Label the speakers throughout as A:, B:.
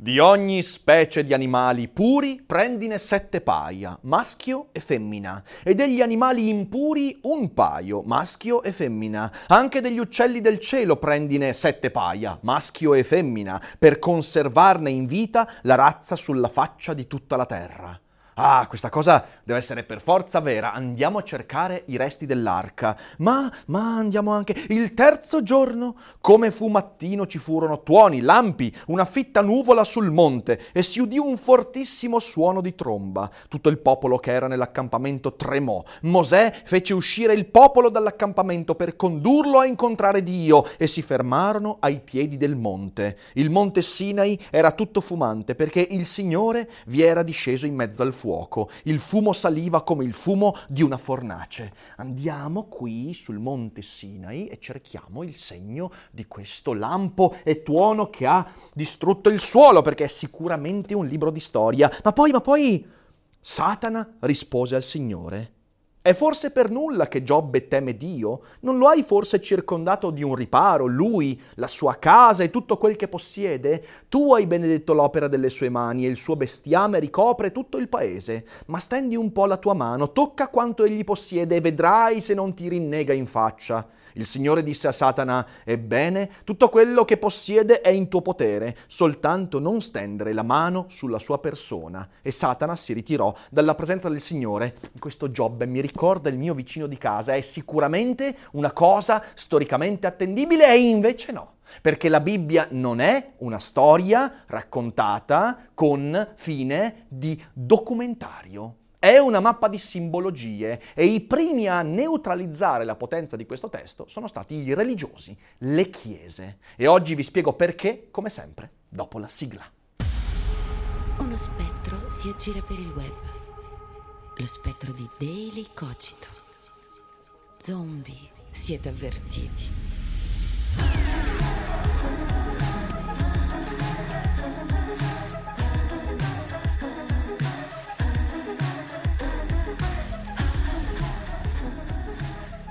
A: Di ogni specie di animali puri prendine sette paia, maschio e femmina, e degli animali impuri un paio, maschio e femmina. Anche degli uccelli del cielo prendine sette paia, maschio e femmina, per conservarne in vita la razza sulla faccia di tutta la terra. Ah, questa cosa deve essere per forza vera. Andiamo a cercare i resti dell'arca. Ma, ma andiamo anche. Il terzo giorno, come fu mattino, ci furono tuoni, lampi, una fitta nuvola sul monte e si udì un fortissimo suono di tromba. Tutto il popolo che era nell'accampamento tremò. Mosè fece uscire il popolo dall'accampamento per condurlo a incontrare Dio e si fermarono ai piedi del monte. Il monte Sinai era tutto fumante perché il Signore vi era disceso in mezzo al fuoco fuoco, il fumo saliva come il fumo di una fornace. Andiamo qui sul monte Sinai e cerchiamo il segno di questo lampo e tuono che ha distrutto il suolo, perché è sicuramente un libro di storia. Ma poi, ma poi, Satana rispose al Signore. È forse per nulla che Giobbe teme Dio? Non lo hai forse circondato di un riparo, lui, la sua casa e tutto quel che possiede? Tu hai benedetto l'opera delle sue mani e il suo bestiame ricopre tutto il paese. Ma stendi un po' la tua mano, tocca quanto egli possiede e vedrai se non ti rinnega in faccia. Il Signore disse a Satana, Ebbene, tutto quello che possiede è in tuo potere, soltanto non stendere la mano sulla sua persona. E Satana si ritirò dalla presenza del Signore. Questo Giobbe mi ricorda il mio vicino di casa, è sicuramente una cosa storicamente attendibile e invece no. Perché la Bibbia non è una storia raccontata con fine di documentario. È una mappa di simbologie e i primi a neutralizzare la potenza di questo testo sono stati i religiosi, le chiese. E oggi vi spiego perché, come sempre, dopo la sigla.
B: Uno spettro si aggira per il web. Lo spettro di Daily Cogito. Zombie, siete avvertiti.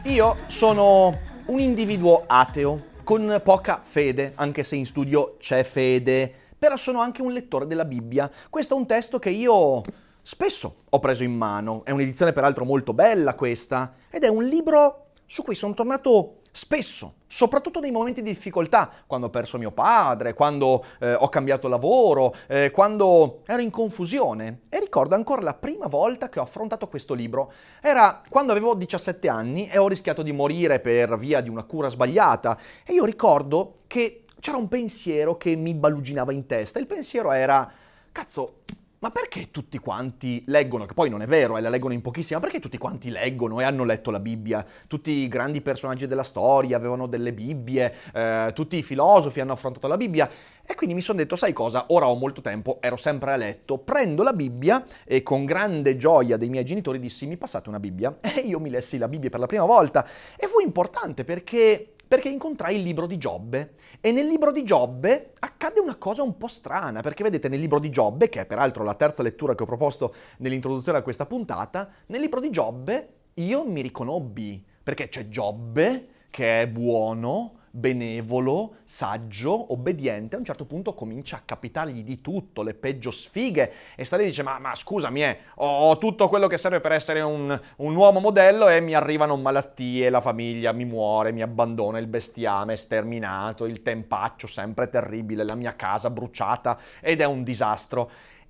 A: Io sono un individuo ateo, con poca fede, anche se in studio c'è fede, però sono anche un lettore della Bibbia. Questo è un testo che io spesso ho preso in mano, è un'edizione peraltro molto bella questa, ed è un libro su cui sono tornato spesso, soprattutto nei momenti di difficoltà, quando ho perso mio padre, quando eh, ho cambiato lavoro, eh, quando ero in confusione. E ricordo ancora la prima volta che ho affrontato questo libro. Era quando avevo 17 anni e ho rischiato di morire per via di una cura sbagliata. E io ricordo che c'era un pensiero che mi baluginava in testa. Il pensiero era, cazzo, ma perché tutti quanti leggono, che poi non è vero, e eh, la leggono in pochissima, perché tutti quanti leggono e hanno letto la Bibbia? Tutti i grandi personaggi della storia avevano delle Bibbie, eh, tutti i filosofi hanno affrontato la Bibbia. E quindi mi sono detto, sai cosa, ora ho molto tempo, ero sempre a letto, prendo la Bibbia e con grande gioia dei miei genitori dissi, mi passate una Bibbia? E io mi lessi la Bibbia per la prima volta. E fu importante perché perché incontrai il libro di Giobbe. E nel libro di Giobbe accade una cosa un po' strana, perché vedete nel libro di Giobbe, che è peraltro la terza lettura che ho proposto nell'introduzione a questa puntata, nel libro di Giobbe io mi riconobbi, perché c'è Giobbe che è buono, benevolo, saggio, obbediente, a un certo punto comincia a capitargli di tutto, le peggio sfighe, e sta lì e dice, ma, ma scusami, eh, ho tutto quello che serve per essere un, un, uomo modello e mi arrivano malattie, la famiglia mi muore, mi abbandona, il bestiame sterminato, il tempaccio sempre terribile, la mia casa bruciata, ed è un disastro.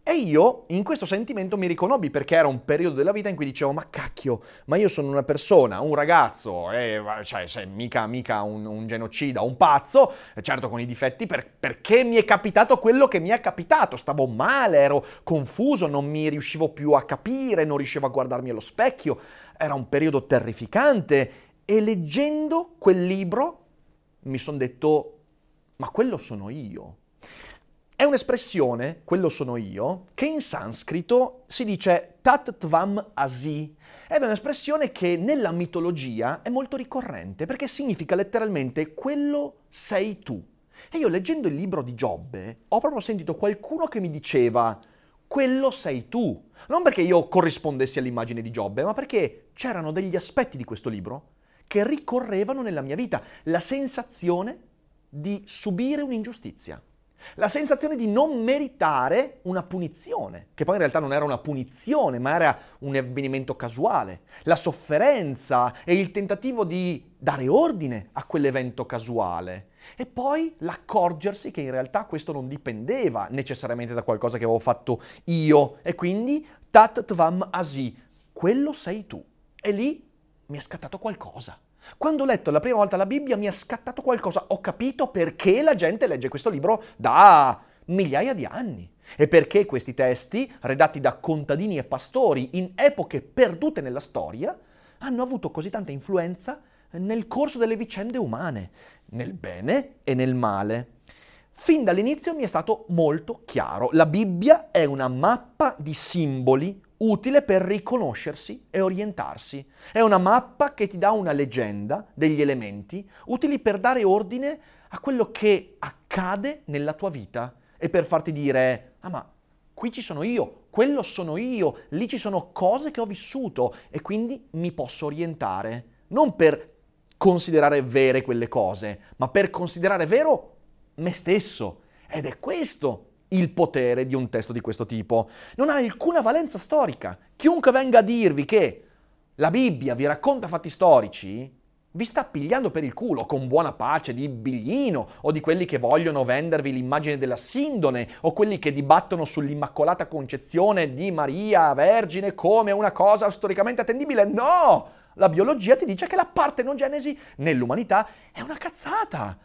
A: E io in questo sentimento mi riconobbi perché era un periodo della vita in cui dicevo, ma cacchio, ma io sono una persona, un ragazzo, e, cioè, cioè mica, mica un, un, genocida, un pazzo, certo con i difetti, per, perché mi è capitato quello che mi è capitato, stavo male, ero confuso, non mi riuscivo più a capire, non riuscivo a guardarmi allo specchio, era un periodo terrificante e leggendo quel libro mi sono detto, ma quello sono io. È un'espressione, quello sono io, che in sanscrito si dice tat tvam asi. Ed è un'espressione che nella mitologia è molto ricorrente perché significa letteralmente quello sei tu. E io leggendo il libro di Giobbe ho proprio sentito qualcuno che mi diceva quello sei tu. Non perché io corrispondessi all'immagine di Giobbe, ma perché c'erano degli aspetti di questo libro che ricorrevano nella mia vita. La sensazione di subire un'ingiustizia La sensazione di non meritare una punizione, che poi in realtà non era una punizione, ma era un avvenimento casuale. La sofferenza e il tentativo di dare ordine a quell'evento casuale. E poi l'accorgersi che in realtà questo non dipendeva necessariamente da qualcosa che avevo fatto io. E quindi tat tvam asi, quello sei tu. E lì mi è scattato qualcosa. Quando ho letto la prima volta la Bibbia mi è scattato qualcosa, ho capito perché la gente legge questo libro da migliaia di anni e perché questi testi, redatti da contadini e pastori in epoche perdute nella storia, hanno avuto così tanta influenza nel corso delle vicende umane, nel bene e nel male. Fin dall'inizio mi è stato molto chiaro, la Bibbia è una mappa di simboli utile per riconoscersi e orientarsi. È una mappa che ti dà una leggenda, degli elementi, utili per dare ordine a quello che accade nella tua vita e per farti dire, ah ma qui ci sono io, quello sono io, lì ci sono cose che ho vissuto e quindi mi posso orientare. Non per considerare vere quelle cose, ma per considerare vero me stesso. Ed è questo il potere di un testo di questo tipo. Non ha alcuna valenza storica. Chiunque venga a dirvi che la Bibbia vi racconta fatti storici, vi sta pigliando per il culo con buona pace di Biglino o di quelli che vogliono vendervi l'immagine della Sindone o quelli che dibattono sull'Immacolata Concezione di Maria Vergine come una cosa storicamente attendibile. No! La biologia ti dice che la partenogenesi nell'umanità è una cazzata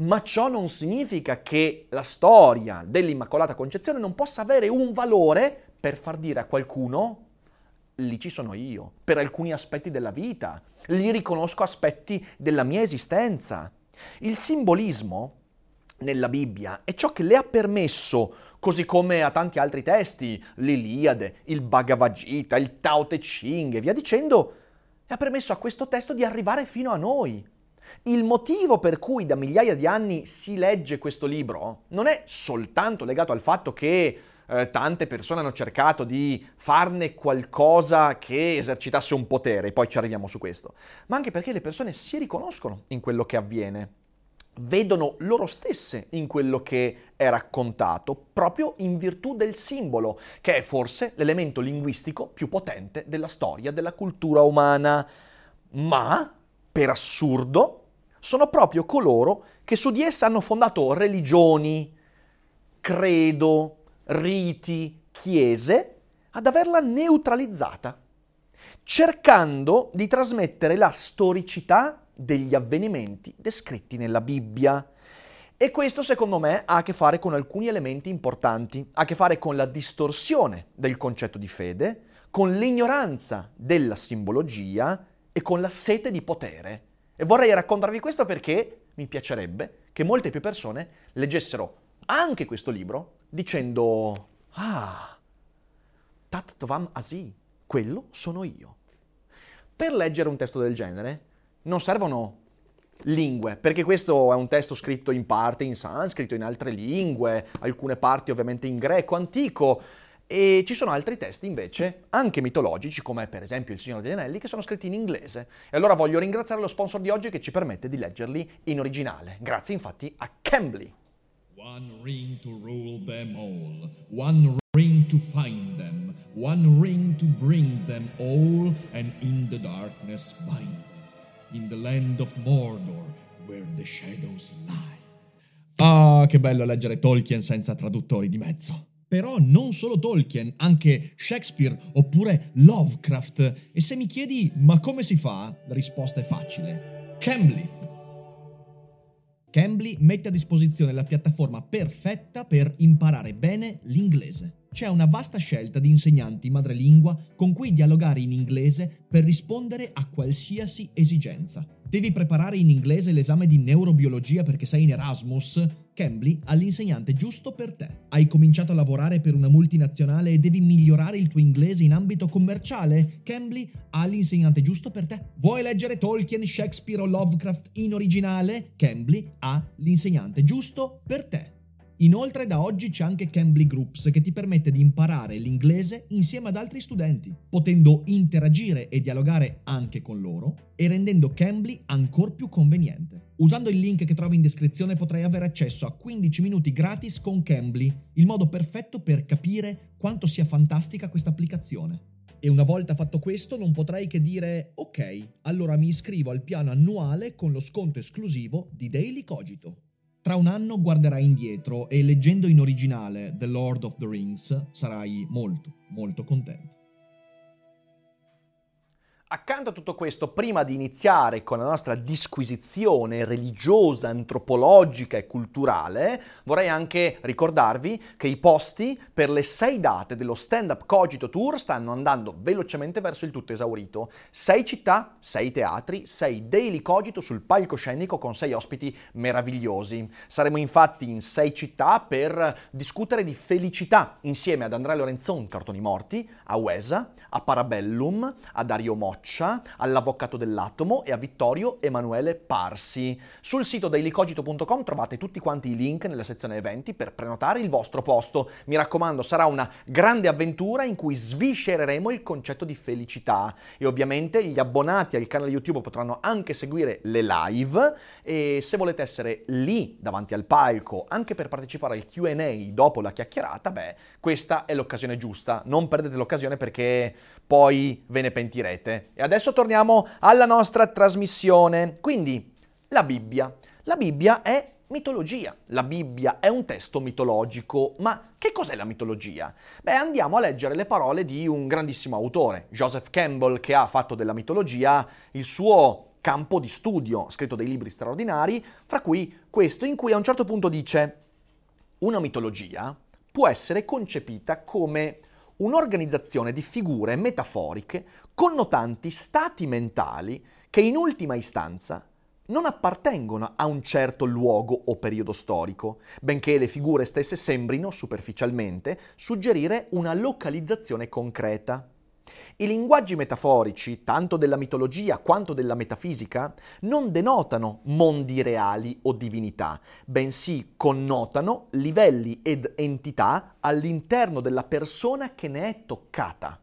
A: ma ciò non significa che la storia dell'Immacolata Concezione non possa avere un valore per far dire a qualcuno lì ci sono io, per alcuni aspetti della vita, lì riconosco aspetti della mia esistenza. Il simbolismo nella Bibbia è ciò che le ha permesso, così come a tanti altri testi, l'Iliade, il Bhagavad Gita, il Tao Te Ching e via dicendo, ha permesso a questo testo di arrivare fino a noi. Il motivo per cui da migliaia di anni si legge questo libro non è soltanto legato al fatto che eh, tante persone hanno cercato di farne qualcosa che esercitasse un potere, poi ci arriviamo su questo, ma anche perché le persone si riconoscono in quello che avviene, vedono loro stesse in quello che è raccontato, proprio in virtù del simbolo, che è forse l'elemento linguistico più potente della storia della cultura umana. Ma per assurdo, sono proprio coloro che su di essa hanno fondato religioni, credo, riti, chiese, ad averla neutralizzata, cercando di trasmettere la storicità degli avvenimenti descritti nella Bibbia. E questo secondo me ha a che fare con alcuni elementi importanti, ha a che fare con la distorsione del concetto di fede, con l'ignoranza della simbologia e con la sete di potere. E vorrei raccontarvi questo perché mi piacerebbe che molte più persone leggessero anche questo libro dicendo Ah, Tat Tvam Asi, quello sono io. Per leggere un testo del genere non servono lingue, perché questo è un testo scritto in parte in sanscrito, in altre lingue, alcune parti ovviamente in greco antico, e ci sono altri testi invece, anche mitologici, come per esempio Il Signore degli Anelli, che sono scritti in inglese. E allora voglio ringraziare lo sponsor di oggi che ci permette di leggerli in originale. Grazie infatti a Cambly. One ring to rule them all, one ring to find them, one ring to bring them all, and in the darkness bind them, in the land of Mordor, where the shadows lie. Ah, che bello leggere Tolkien senza traduttori di mezzo. Però non solo Tolkien, anche Shakespeare oppure Lovecraft. E se mi chiedi ma come si fa? La risposta è facile. Cambly. Cambly mette a disposizione la piattaforma perfetta per imparare bene l'inglese. C'è una vasta scelta di insegnanti madrelingua con cui dialogare in inglese per rispondere a qualsiasi esigenza. Devi preparare in inglese l'esame di neurobiologia perché sei in Erasmus? Cambly ha l'insegnante giusto per te. Hai cominciato a lavorare per una multinazionale e devi migliorare il tuo inglese in ambito commerciale? Cambly ha l'insegnante giusto per te. Vuoi leggere Tolkien, Shakespeare o Lovecraft in originale? Cambly ha l'insegnante giusto per te.
C: Inoltre da oggi c'è anche Cambly Groups che ti permette di imparare l'inglese insieme ad altri studenti, potendo interagire e dialogare anche con loro e rendendo Cambly ancora più conveniente. Usando il link che trovi in descrizione potrai avere accesso a 15 minuti gratis con Cambly, il modo perfetto per capire quanto sia fantastica questa applicazione. E una volta fatto questo non potrai che dire ok, allora mi iscrivo al piano annuale con lo sconto esclusivo di Daily Cogito. Tra un anno guarderai indietro e leggendo in originale The Lord of the Rings sarai molto, molto contento.
A: Accanto a tutto questo, prima di iniziare con la nostra disquisizione religiosa, antropologica e culturale, vorrei anche ricordarvi che i posti per le sei date dello Stand Up Cogito Tour stanno andando velocemente verso il tutto esaurito. Sei città, sei teatri, sei daily cogito sul palcoscenico con sei ospiti meravigliosi. Saremo infatti in sei città per discutere di felicità insieme ad Andrea Lorenzon, Cartoni Morti, a Uesa, a Parabellum, a Dario Moccia, Boccia, all'Avvocato dell'Atomo e a Vittorio Emanuele Parsi. Sul sito dailycogito.com trovate tutti quanti i link nella sezione eventi per prenotare il vostro posto. Mi raccomando, sarà una grande avventura in cui sviscereremo il concetto di felicità e ovviamente gli abbonati al canale YouTube potranno anche seguire le live e se volete essere lì davanti al palco anche per partecipare al Q&A dopo la chiacchierata, beh, questa è l'occasione giusta. Non perdete l'occasione perché poi ve ne pentirete. E adesso torniamo alla nostra trasmissione. Quindi, la Bibbia. La Bibbia è mitologia. La Bibbia è un testo mitologico, ma che cos'è la mitologia? Beh, andiamo a leggere le parole di un grandissimo autore, Joseph Campbell, che ha fatto della mitologia il suo campo di studio, ha scritto dei libri straordinari, fra cui questo in cui a un certo punto dice una mitologia può essere concepita come un'organizzazione di figure metaforiche connotanti stati mentali che in ultima istanza non appartengono a un certo luogo o periodo storico, benché le figure stesse sembrino superficialmente suggerire una localizzazione concreta. I linguaggi metaforici, tanto della mitologia quanto della metafisica, non denotano mondi reali o divinità, bensì connotano livelli ed entità all'interno della persona che ne è toccata.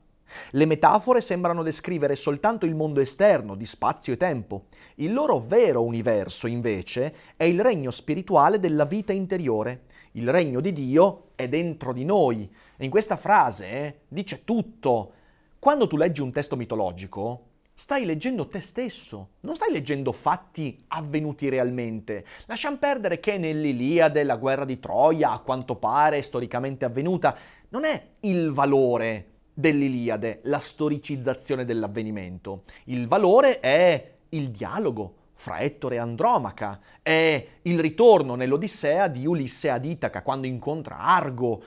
A: Le metafore sembrano descrivere soltanto il mondo esterno di spazio e tempo. Il loro vero universo, invece, è il regno spirituale della vita interiore. Il regno di Dio è dentro di noi. E in questa frase eh, dice tutto. Quando tu leggi un testo mitologico, stai leggendo te stesso, non stai leggendo fatti avvenuti realmente. Lasciamo perdere che nell'Iliade la guerra di Troia, a quanto pare storicamente avvenuta, non è il valore dell'Iliade, la storicizzazione dell'avvenimento. Il valore è il dialogo fra Ettore e Andromaca, è il ritorno nell'Odissea di Ulisse ad Itaca quando incontra Argo,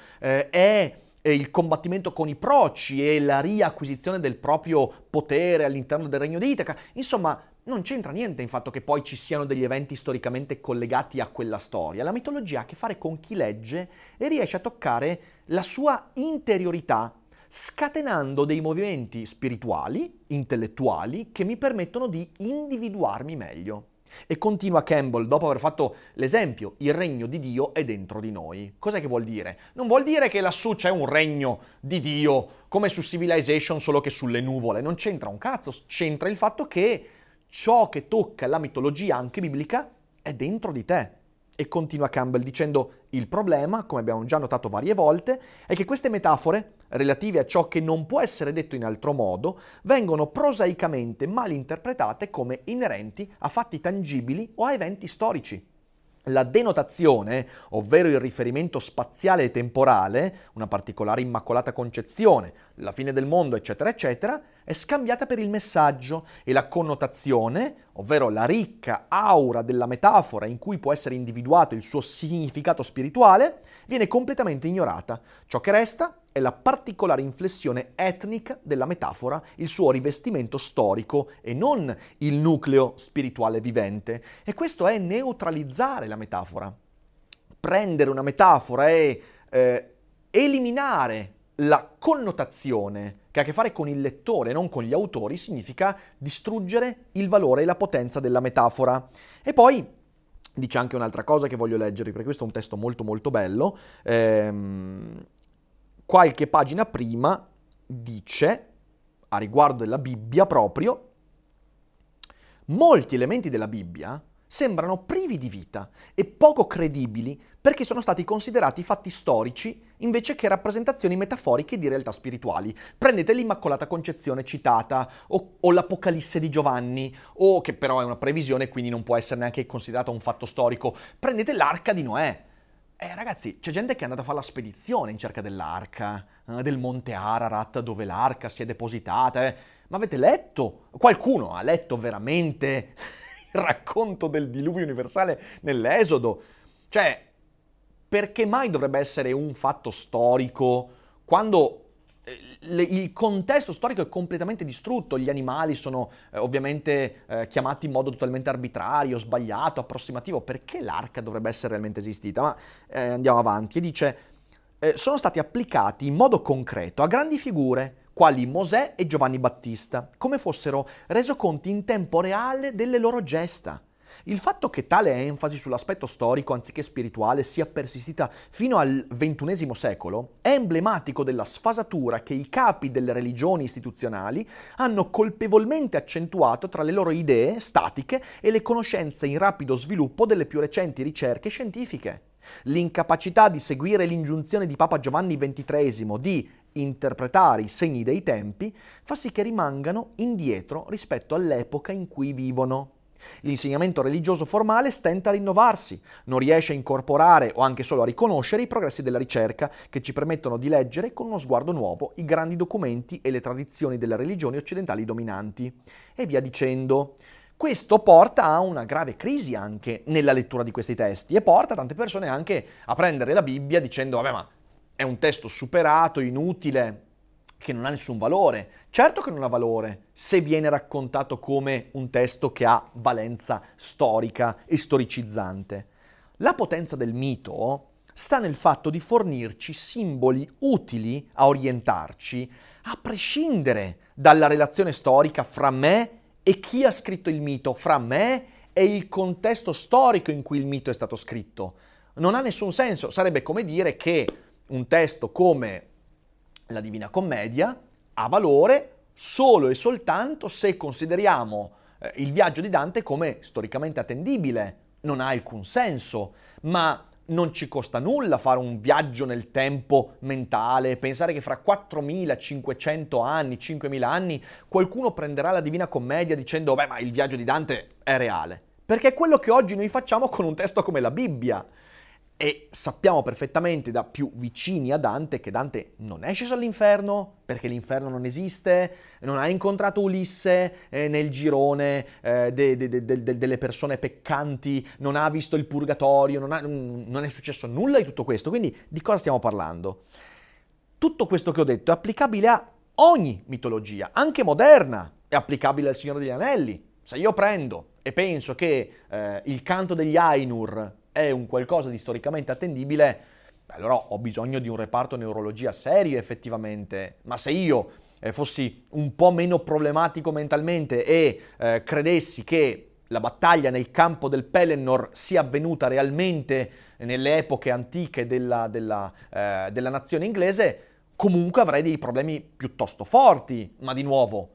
A: eh, il combattimento con i proci e la riacquisizione del proprio potere all'interno del regno di Itaca. Insomma, non c'entra niente il fatto che poi ci siano degli eventi storicamente collegati a quella storia. La mitologia ha a che fare con chi legge e riesce a toccare la sua interiorità, scatenando dei movimenti spirituali, intellettuali, che mi permettono di individuarmi meglio. E continua Campbell, dopo aver fatto l'esempio, il regno di Dio è dentro di noi. Cos'è che vuol dire? Non vuol dire che lassù c'è un regno di Dio come su Civilization solo che sulle nuvole, non c'entra un cazzo, c'entra il fatto che ciò che tocca la mitologia anche biblica è dentro di te. E continua Campbell dicendo il problema, come abbiamo già notato varie volte, è che queste metafore, relative a ciò che non può essere detto in altro modo, vengono prosaicamente mal interpretate come inerenti a fatti tangibili o a eventi storici. La denotazione, ovvero il riferimento spaziale e temporale, una particolare immacolata concezione, la fine del mondo, eccetera, eccetera, è scambiata per il messaggio e la connotazione, ovvero la ricca aura della metafora in cui può essere individuato il suo significato spirituale, viene completamente ignorata. Ciò che resta è la particolare inflessione etnica della metafora, il suo rivestimento storico e non il nucleo spirituale vivente. E questo è neutralizzare la metafora. Prendere una metafora e eh, eliminare la connotazione che ha a che fare con il lettore, non con gli autori, significa distruggere il valore e la potenza della metafora. E poi dice anche un'altra cosa che voglio leggervi, perché questo è un testo molto molto bello. Ehm, qualche pagina prima dice, a riguardo della Bibbia proprio, molti elementi della Bibbia sembrano privi di vita e poco credibili perché sono stati considerati fatti storici invece che rappresentazioni metaforiche di realtà spirituali. Prendete l'Immacolata Concezione citata, o, o, l'Apocalisse di Giovanni, o che però è una previsione, quindi non può essere neanche considerata un fatto storico. Prendete l'Arca di Noè. Eh, ragazzi, c'è gente che è andata a fare la spedizione in cerca dell'arca, eh, del monte Ararat dove l'arca si è depositata. Eh. Ma avete letto? Qualcuno ha letto veramente il racconto del diluvio universale nell'Esodo? Cioè, perché mai dovrebbe essere un fatto storico quando eh, il contesto storico è completamente distrutto, gli animali sono eh, ovviamente eh, chiamati in modo totalmente arbitrario, sbagliato, approssimativo, perché l'arca dovrebbe essere realmente esistita? Ma eh, andiamo avanti e dice, eh, sono stati applicati in modo concreto a grandi figure quali Mosè e Giovanni Battista, come fossero resoconti in tempo reale delle loro gesta. Il fatto che tale enfasi sull'aspetto storico anziché spirituale sia persistita fino al XXI secolo è emblematico della sfasatura che i capi delle religioni istituzionali hanno colpevolmente accentuato tra le loro idee statiche e le conoscenze in rapido sviluppo delle più recenti ricerche scientifiche. L'incapacità di seguire l'ingiunzione di Papa Giovanni XXIII di interpretare i segni dei tempi fa sì che rimangano indietro rispetto all'epoca in cui vivono. L'insegnamento religioso formale stenta a rinnovarsi, non riesce a incorporare o anche solo a riconoscere i progressi della ricerca che ci permettono di leggere con uno sguardo nuovo i grandi documenti e le tradizioni delle religioni occidentali dominanti. E via dicendo. Questo porta a una grave crisi anche nella lettura di questi testi e porta tante persone anche a prendere la Bibbia dicendo vabbè ma è un testo superato, inutile, che non ha nessun valore. Certo che non ha valore se viene raccontato come un testo che ha valenza storica e storicizzante. La potenza del mito sta nel fatto di fornirci simboli utili a orientarci, a prescindere dalla relazione storica fra me e chi ha scritto il mito, fra me e il contesto storico in cui il mito è stato scritto. Non ha nessun senso, sarebbe come dire che un testo come la Divina Commedia ha valore solo e soltanto se consideriamo eh, il viaggio di Dante come storicamente attendibile. Non ha alcun senso, ma non ci costa nulla fare un viaggio nel tempo mentale, pensare che fra 4500 anni, 5000 anni, qualcuno prenderà la Divina Commedia dicendo, beh, ma il viaggio di Dante è reale. Perché è quello che oggi noi facciamo con un testo come la Bibbia. E sappiamo perfettamente da più vicini a Dante che Dante non è sceso all'inferno perché l'inferno non esiste, non ha incontrato Ulisse eh, nel girone eh, de, de, de, delle persone peccanti, non ha visto il purgatorio, non, ha, non è successo nulla di tutto questo. Quindi di cosa stiamo parlando? Tutto questo che ho detto è applicabile a ogni mitologia, anche moderna, è applicabile al Signore degli Anelli. Se io prendo e penso che eh, il canto degli Ainur è un qualcosa di storicamente attendibile, allora ho bisogno di un reparto neurologia serio effettivamente, ma se io eh, fossi un po' meno problematico mentalmente e eh, credessi che la battaglia nel campo del Pelennor sia avvenuta realmente nelle epoche antiche della, della, eh, della nazione inglese, comunque avrei dei problemi piuttosto forti, ma di nuovo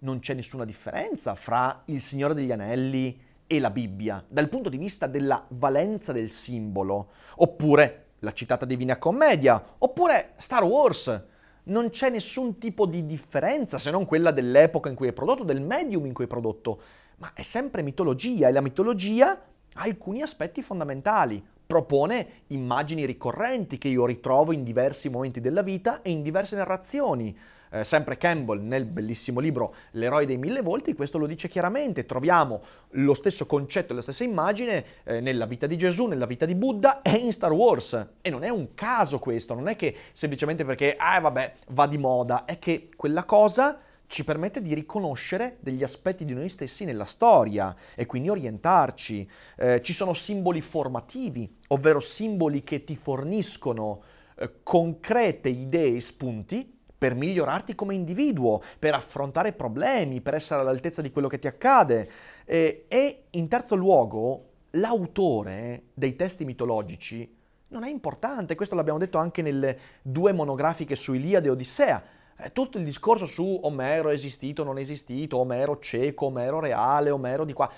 A: non c'è nessuna differenza fra il Signore degli Anelli e la Bibbia, dal punto di vista della valenza del simbolo, oppure la citata Divina Commedia, oppure Star Wars. Non c'è nessun tipo di differenza se non quella dell'epoca in cui è prodotto, del medium in cui è prodotto, ma è sempre mitologia e la mitologia ha alcuni aspetti fondamentali. Propone immagini ricorrenti che io ritrovo in diversi momenti della vita e in diverse narrazioni eh, sempre Campbell nel bellissimo libro L'eroe dei mille volti, questo lo dice chiaramente, troviamo lo stesso concetto, la stessa immagine eh, nella vita di Gesù, nella vita di Buddha e in Star Wars. E non è un caso questo, non è che semplicemente perché, ah vabbè, va di moda, è che quella cosa ci permette di riconoscere degli aspetti di noi stessi nella storia e quindi orientarci. Eh, ci sono simboli formativi, ovvero simboli che ti forniscono eh, concrete idee e spunti per migliorarti come individuo, per affrontare problemi, per essere all'altezza di quello che ti accade. E, e in terzo luogo, l'autore dei testi mitologici non è importante, questo l'abbiamo detto anche nelle due monografiche su Iliade e Odissea. Eh, tutto il discorso su Omero esistito, non esistito, Omero cieco, Omero reale, Omero di qua,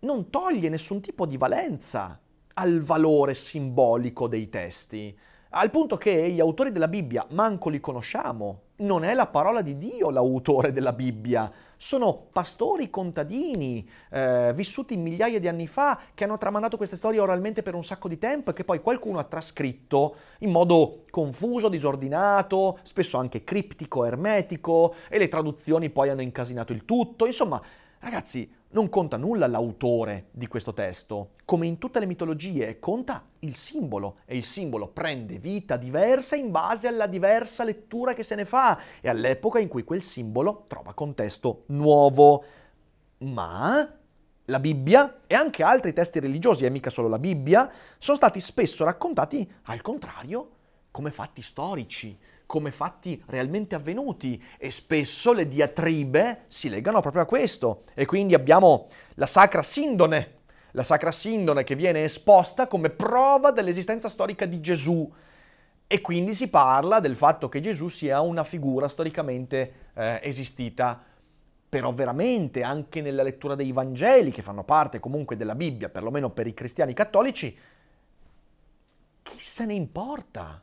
A: non toglie nessun tipo di valenza al valore simbolico dei testi. Al punto che gli autori della Bibbia manco li conosciamo. Non è la parola di Dio l'autore della Bibbia. Sono pastori contadini, eh, vissuti migliaia di anni fa, che hanno tramandato queste storie oralmente per un sacco di tempo e che poi qualcuno ha trascritto in modo confuso, disordinato, spesso anche criptico, ermetico, e le traduzioni poi hanno incasinato il tutto. Insomma, ragazzi, non conta nulla l'autore di questo testo, come in tutte le mitologie conta il simbolo. E il simbolo prende vita diversa in base alla diversa lettura che se ne fa. E all'epoca in cui quel simbolo trova contesto nuovo. Ma la Bibbia e anche altri testi religiosi, e mica solo la Bibbia, sono stati spesso raccontati al contrario come fatti storici, come fatti realmente avvenuti e spesso le diatribe si legano proprio a questo. E quindi abbiamo la sacra sindone, la sacra sindone che viene esposta come prova dell'esistenza storica di Gesù. E quindi si parla del fatto che Gesù sia una figura storicamente eh, esistita. Però veramente anche nella lettura dei Vangeli, che fanno parte comunque della Bibbia, perlomeno per i cristiani cattolici, chi se ne importa?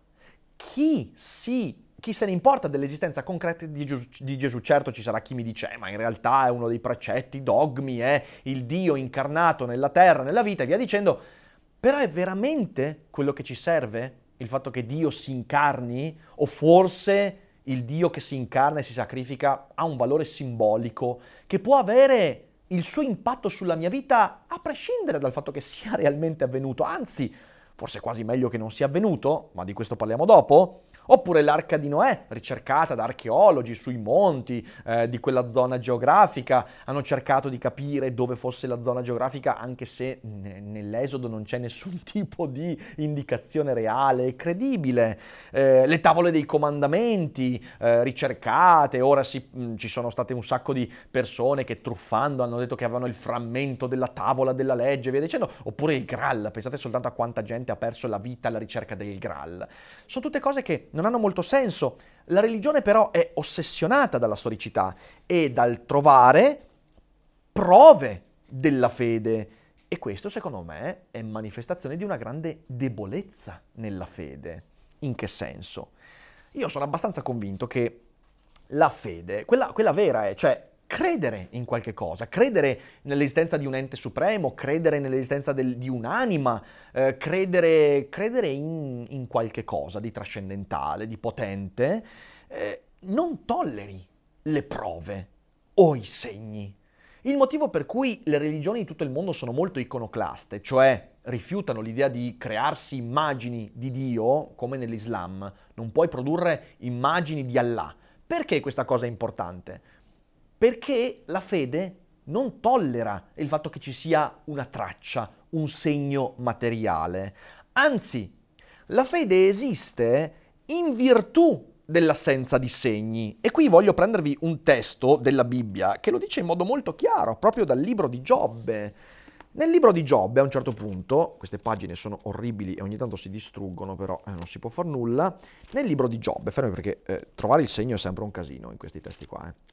A: Chi si chi se ne importa dell'esistenza concreta di Gesù, di Gesù, Certo ci sarà chi mi dice, eh, ma in realtà è uno dei precetti, dogmi, è il Dio incarnato nella terra, nella vita e via dicendo. Però è veramente quello che ci serve? Il fatto che Dio si incarni? O forse il Dio che si incarna e si sacrifica ha un valore simbolico che può avere il suo impatto sulla mia vita a prescindere dal fatto che sia realmente avvenuto, anzi forse quasi meglio che non sia avvenuto, ma di questo parliamo dopo, Oppure l'arca di Noè, ricercata da archeologi sui monti eh, di quella zona geografica, hanno cercato di capire dove fosse la zona geografica, anche se n- nell'esodo non c'è nessun tipo di indicazione reale e credibile. Eh, le tavole dei comandamenti, eh, ricercate, ora si, mh, mm, ci sono state un sacco di persone che truffando hanno detto che avevano il frammento della tavola della legge, via dicendo. Oppure il Graal, pensate soltanto a quanta gente ha perso la vita alla ricerca del Graal. Sono tutte cose che non hanno molto senso. La religione però è ossessionata dalla storicità e dal trovare prove della fede. E questo secondo me è manifestazione di una grande debolezza nella fede. In che senso? Io sono abbastanza convinto che la fede, quella, quella vera è, cioè credere in qualche cosa, credere nell'esistenza di un ente supremo, credere nell'esistenza del, di un'anima, eh, credere, credere in, in, qualche cosa di trascendentale, di potente, eh, non tolleri le prove o i segni. Il motivo per cui le religioni di tutto il mondo sono molto iconoclaste, cioè rifiutano l'idea di crearsi immagini di Dio, come nell'Islam, non puoi produrre immagini di Allah. Perché questa cosa è importante? Perché la fede non tollera il fatto che ci sia una traccia, un segno materiale. Anzi, la fede esiste in virtù dell'assenza di segni. E qui voglio prendervi un testo della Bibbia che lo dice in modo molto chiaro, proprio dal libro di Giobbe. Nel libro di Giobbe, a un certo punto, queste pagine sono orribili e ogni tanto si distruggono, però eh, non si può fare nulla. Nel libro di Giobbe, fermi perché eh, trovare il segno è sempre un casino in questi testi qua. Eh.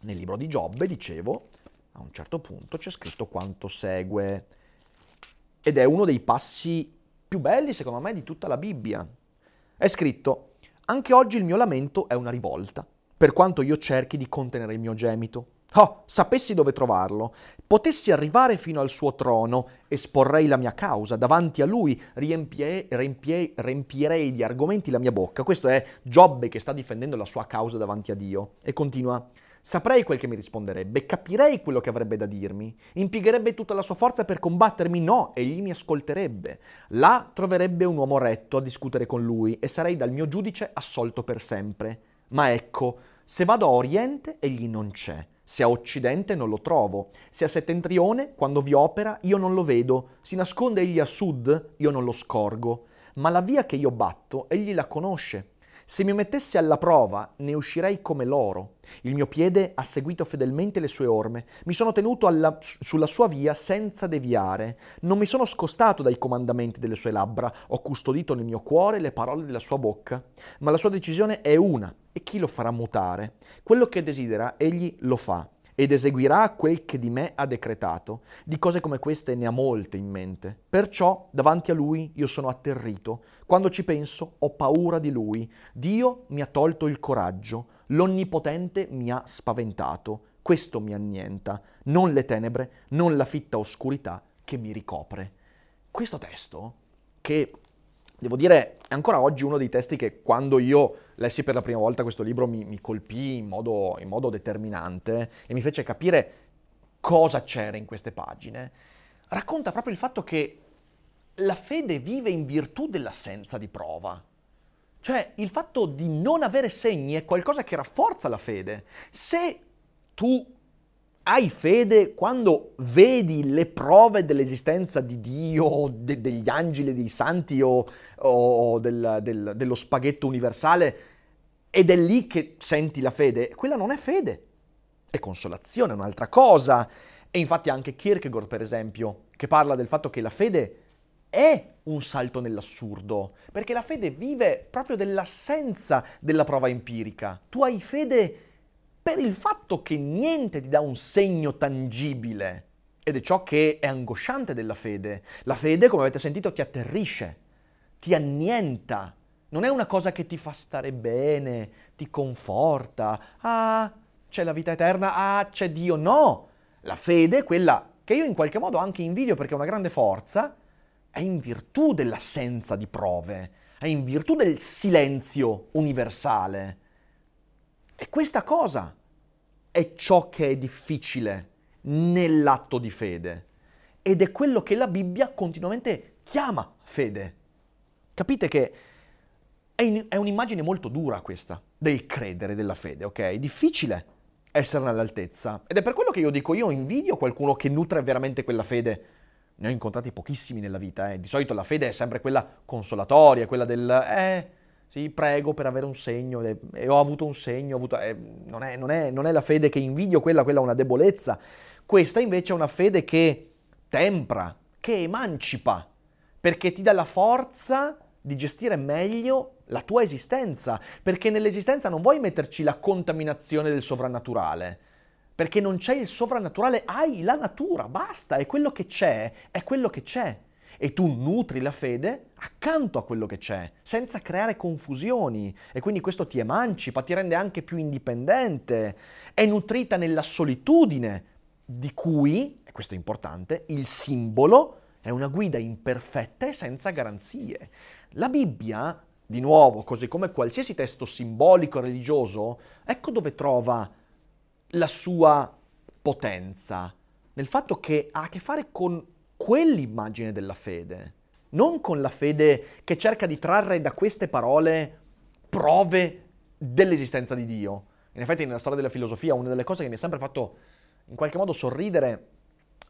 A: Nel libro di Giobbe, dicevo, a un certo punto c'è scritto quanto segue. Ed è uno dei passi più belli, secondo me, di tutta la Bibbia. È scritto, anche oggi il mio lamento è una rivolta, per quanto io cerchi di contenere il mio gemito. Oh, sapessi dove trovarlo, potessi arrivare fino al suo trono, esporrei la mia causa, davanti a lui riempie, riempie, riempirei di argomenti la mia bocca. Questo è Giobbe che sta difendendo la sua causa davanti a Dio. E continua, Saprei quel che mi risponderebbe, capirei quello che avrebbe da dirmi, impiegherebbe tutta la sua forza per combattermi, no, egli mi ascolterebbe. Là troverebbe un uomo retto a discutere con lui e sarei dal mio giudice assolto per sempre. Ma ecco, se vado a oriente, egli non c'è. Se a occidente non lo trovo, se a settentrione, quando vi opera, io non lo vedo, si nasconde egli a sud, io non lo scorgo, ma la via che io batto, egli la conosce. Se mi mettessi alla prova, ne uscirei come l'oro. Il mio piede ha seguito fedelmente le sue orme. Mi sono tenuto alla, sulla sua via senza deviare. Non mi sono scostato dai comandamenti delle sue labbra. Ho custodito nel mio cuore le parole della sua bocca. Ma la sua decisione è una. E chi lo farà mutare? Quello che desidera, egli lo fa ed eseguirà quel che di me ha decretato. Di cose come queste ne ha molte in mente. Perciò davanti a lui io sono atterrito. Quando ci penso ho paura di lui. Dio mi ha tolto il coraggio. L'Onnipotente mi ha spaventato. Questo mi annienta, non le tenebre, non la fitta oscurità che mi ricopre. Questo testo, che devo dire è ancora oggi uno dei testi che quando io lessi per la prima volta questo libro mi, mi colpì in modo, in modo determinante e mi fece capire cosa c'era in queste pagine. Racconta proprio il fatto che la fede vive in virtù dell'assenza di prova. Cioè, il fatto di non avere segni è qualcosa che rafforza la fede. Se tu hai fede quando vedi le prove dell'esistenza di Dio, de- degli angeli, dei santi o, o del, del, dello spaghetto universale ed è lì che senti la fede, quella non è fede, è consolazione, è un'altra cosa. E infatti anche Kierkegaard, per esempio, che parla del fatto che la fede è un salto nell'assurdo, perché la fede vive proprio dell'assenza della prova empirica. Tu hai fede per il fatto che niente ti dà un segno tangibile. Ed è ciò che è angosciante della fede. La fede, come avete sentito, ti atterrisce, ti annienta. Non è una cosa che ti fa stare bene, ti conforta. Ah, c'è la vita eterna, ah, c'è Dio. No! La fede, quella che io in qualche modo anche invidio perché è una grande forza, è in virtù dell'assenza di prove, è in virtù del silenzio universale. E questa cosa è ciò che è difficile nell'atto di fede ed è quello che la Bibbia continuamente chiama fede. Capite che è, in, è un'immagine molto dura questa del credere, della fede, ok? Difficile esserne all'altezza ed è per quello che io dico, io invidio qualcuno che nutre veramente quella fede. Ne ho incontrati pochissimi nella vita, eh. di solito la fede è sempre quella consolatoria, quella del eh, sì, prego per avere un segno, e, e ho avuto un segno, avuto, eh, non, è, non, è, non, è, la fede che invidio, quella, quella è una debolezza. Questa invece è una fede che tempra, che emancipa, perché ti dà la forza di gestire meglio la tua esistenza, perché nell'esistenza non vuoi metterci la contaminazione del sovrannaturale, perché non c'è il sovrannaturale, hai la natura, basta, è quello che c'è, è quello che c'è. E tu nutri la fede accanto a quello che c'è, senza creare confusioni. E quindi questo ti emancipa, ti rende anche più indipendente, è nutrita nella solitudine di cui, e questo è importante, il simbolo è una guida imperfetta e senza garanzie. La Bibbia, di nuovo, così come qualsiasi testo simbolico religioso, ecco dove trova la sua potenza, nel fatto che ha a che fare con quell'immagine della fede, non con la fede che cerca di trarre da queste parole prove dell'esistenza di Dio. In effetti nella storia della filosofia una delle cose che mi ha sempre fatto in qualche modo sorridere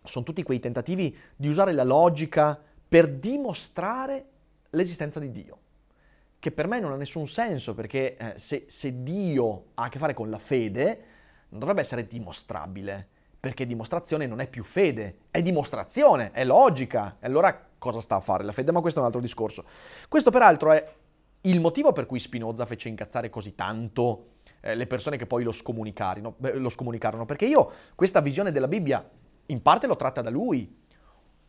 A: sono tutti quei tentativi di usare la logica per dimostrare l'esistenza di Dio, che per me non ha nessun senso perché eh, se, se Dio ha a che fare con la fede non dovrebbe essere dimostrabile perché dimostrazione non è più fede, è dimostrazione, è logica. E allora cosa sta a fare la fede? Ma questo è un altro discorso. Questo peraltro è il motivo per cui Spinoza fece incazzare così tanto eh, le persone che poi lo scomunicarono, lo scomunicarono, perché io questa visione della Bibbia in parte l'ho tratta da lui.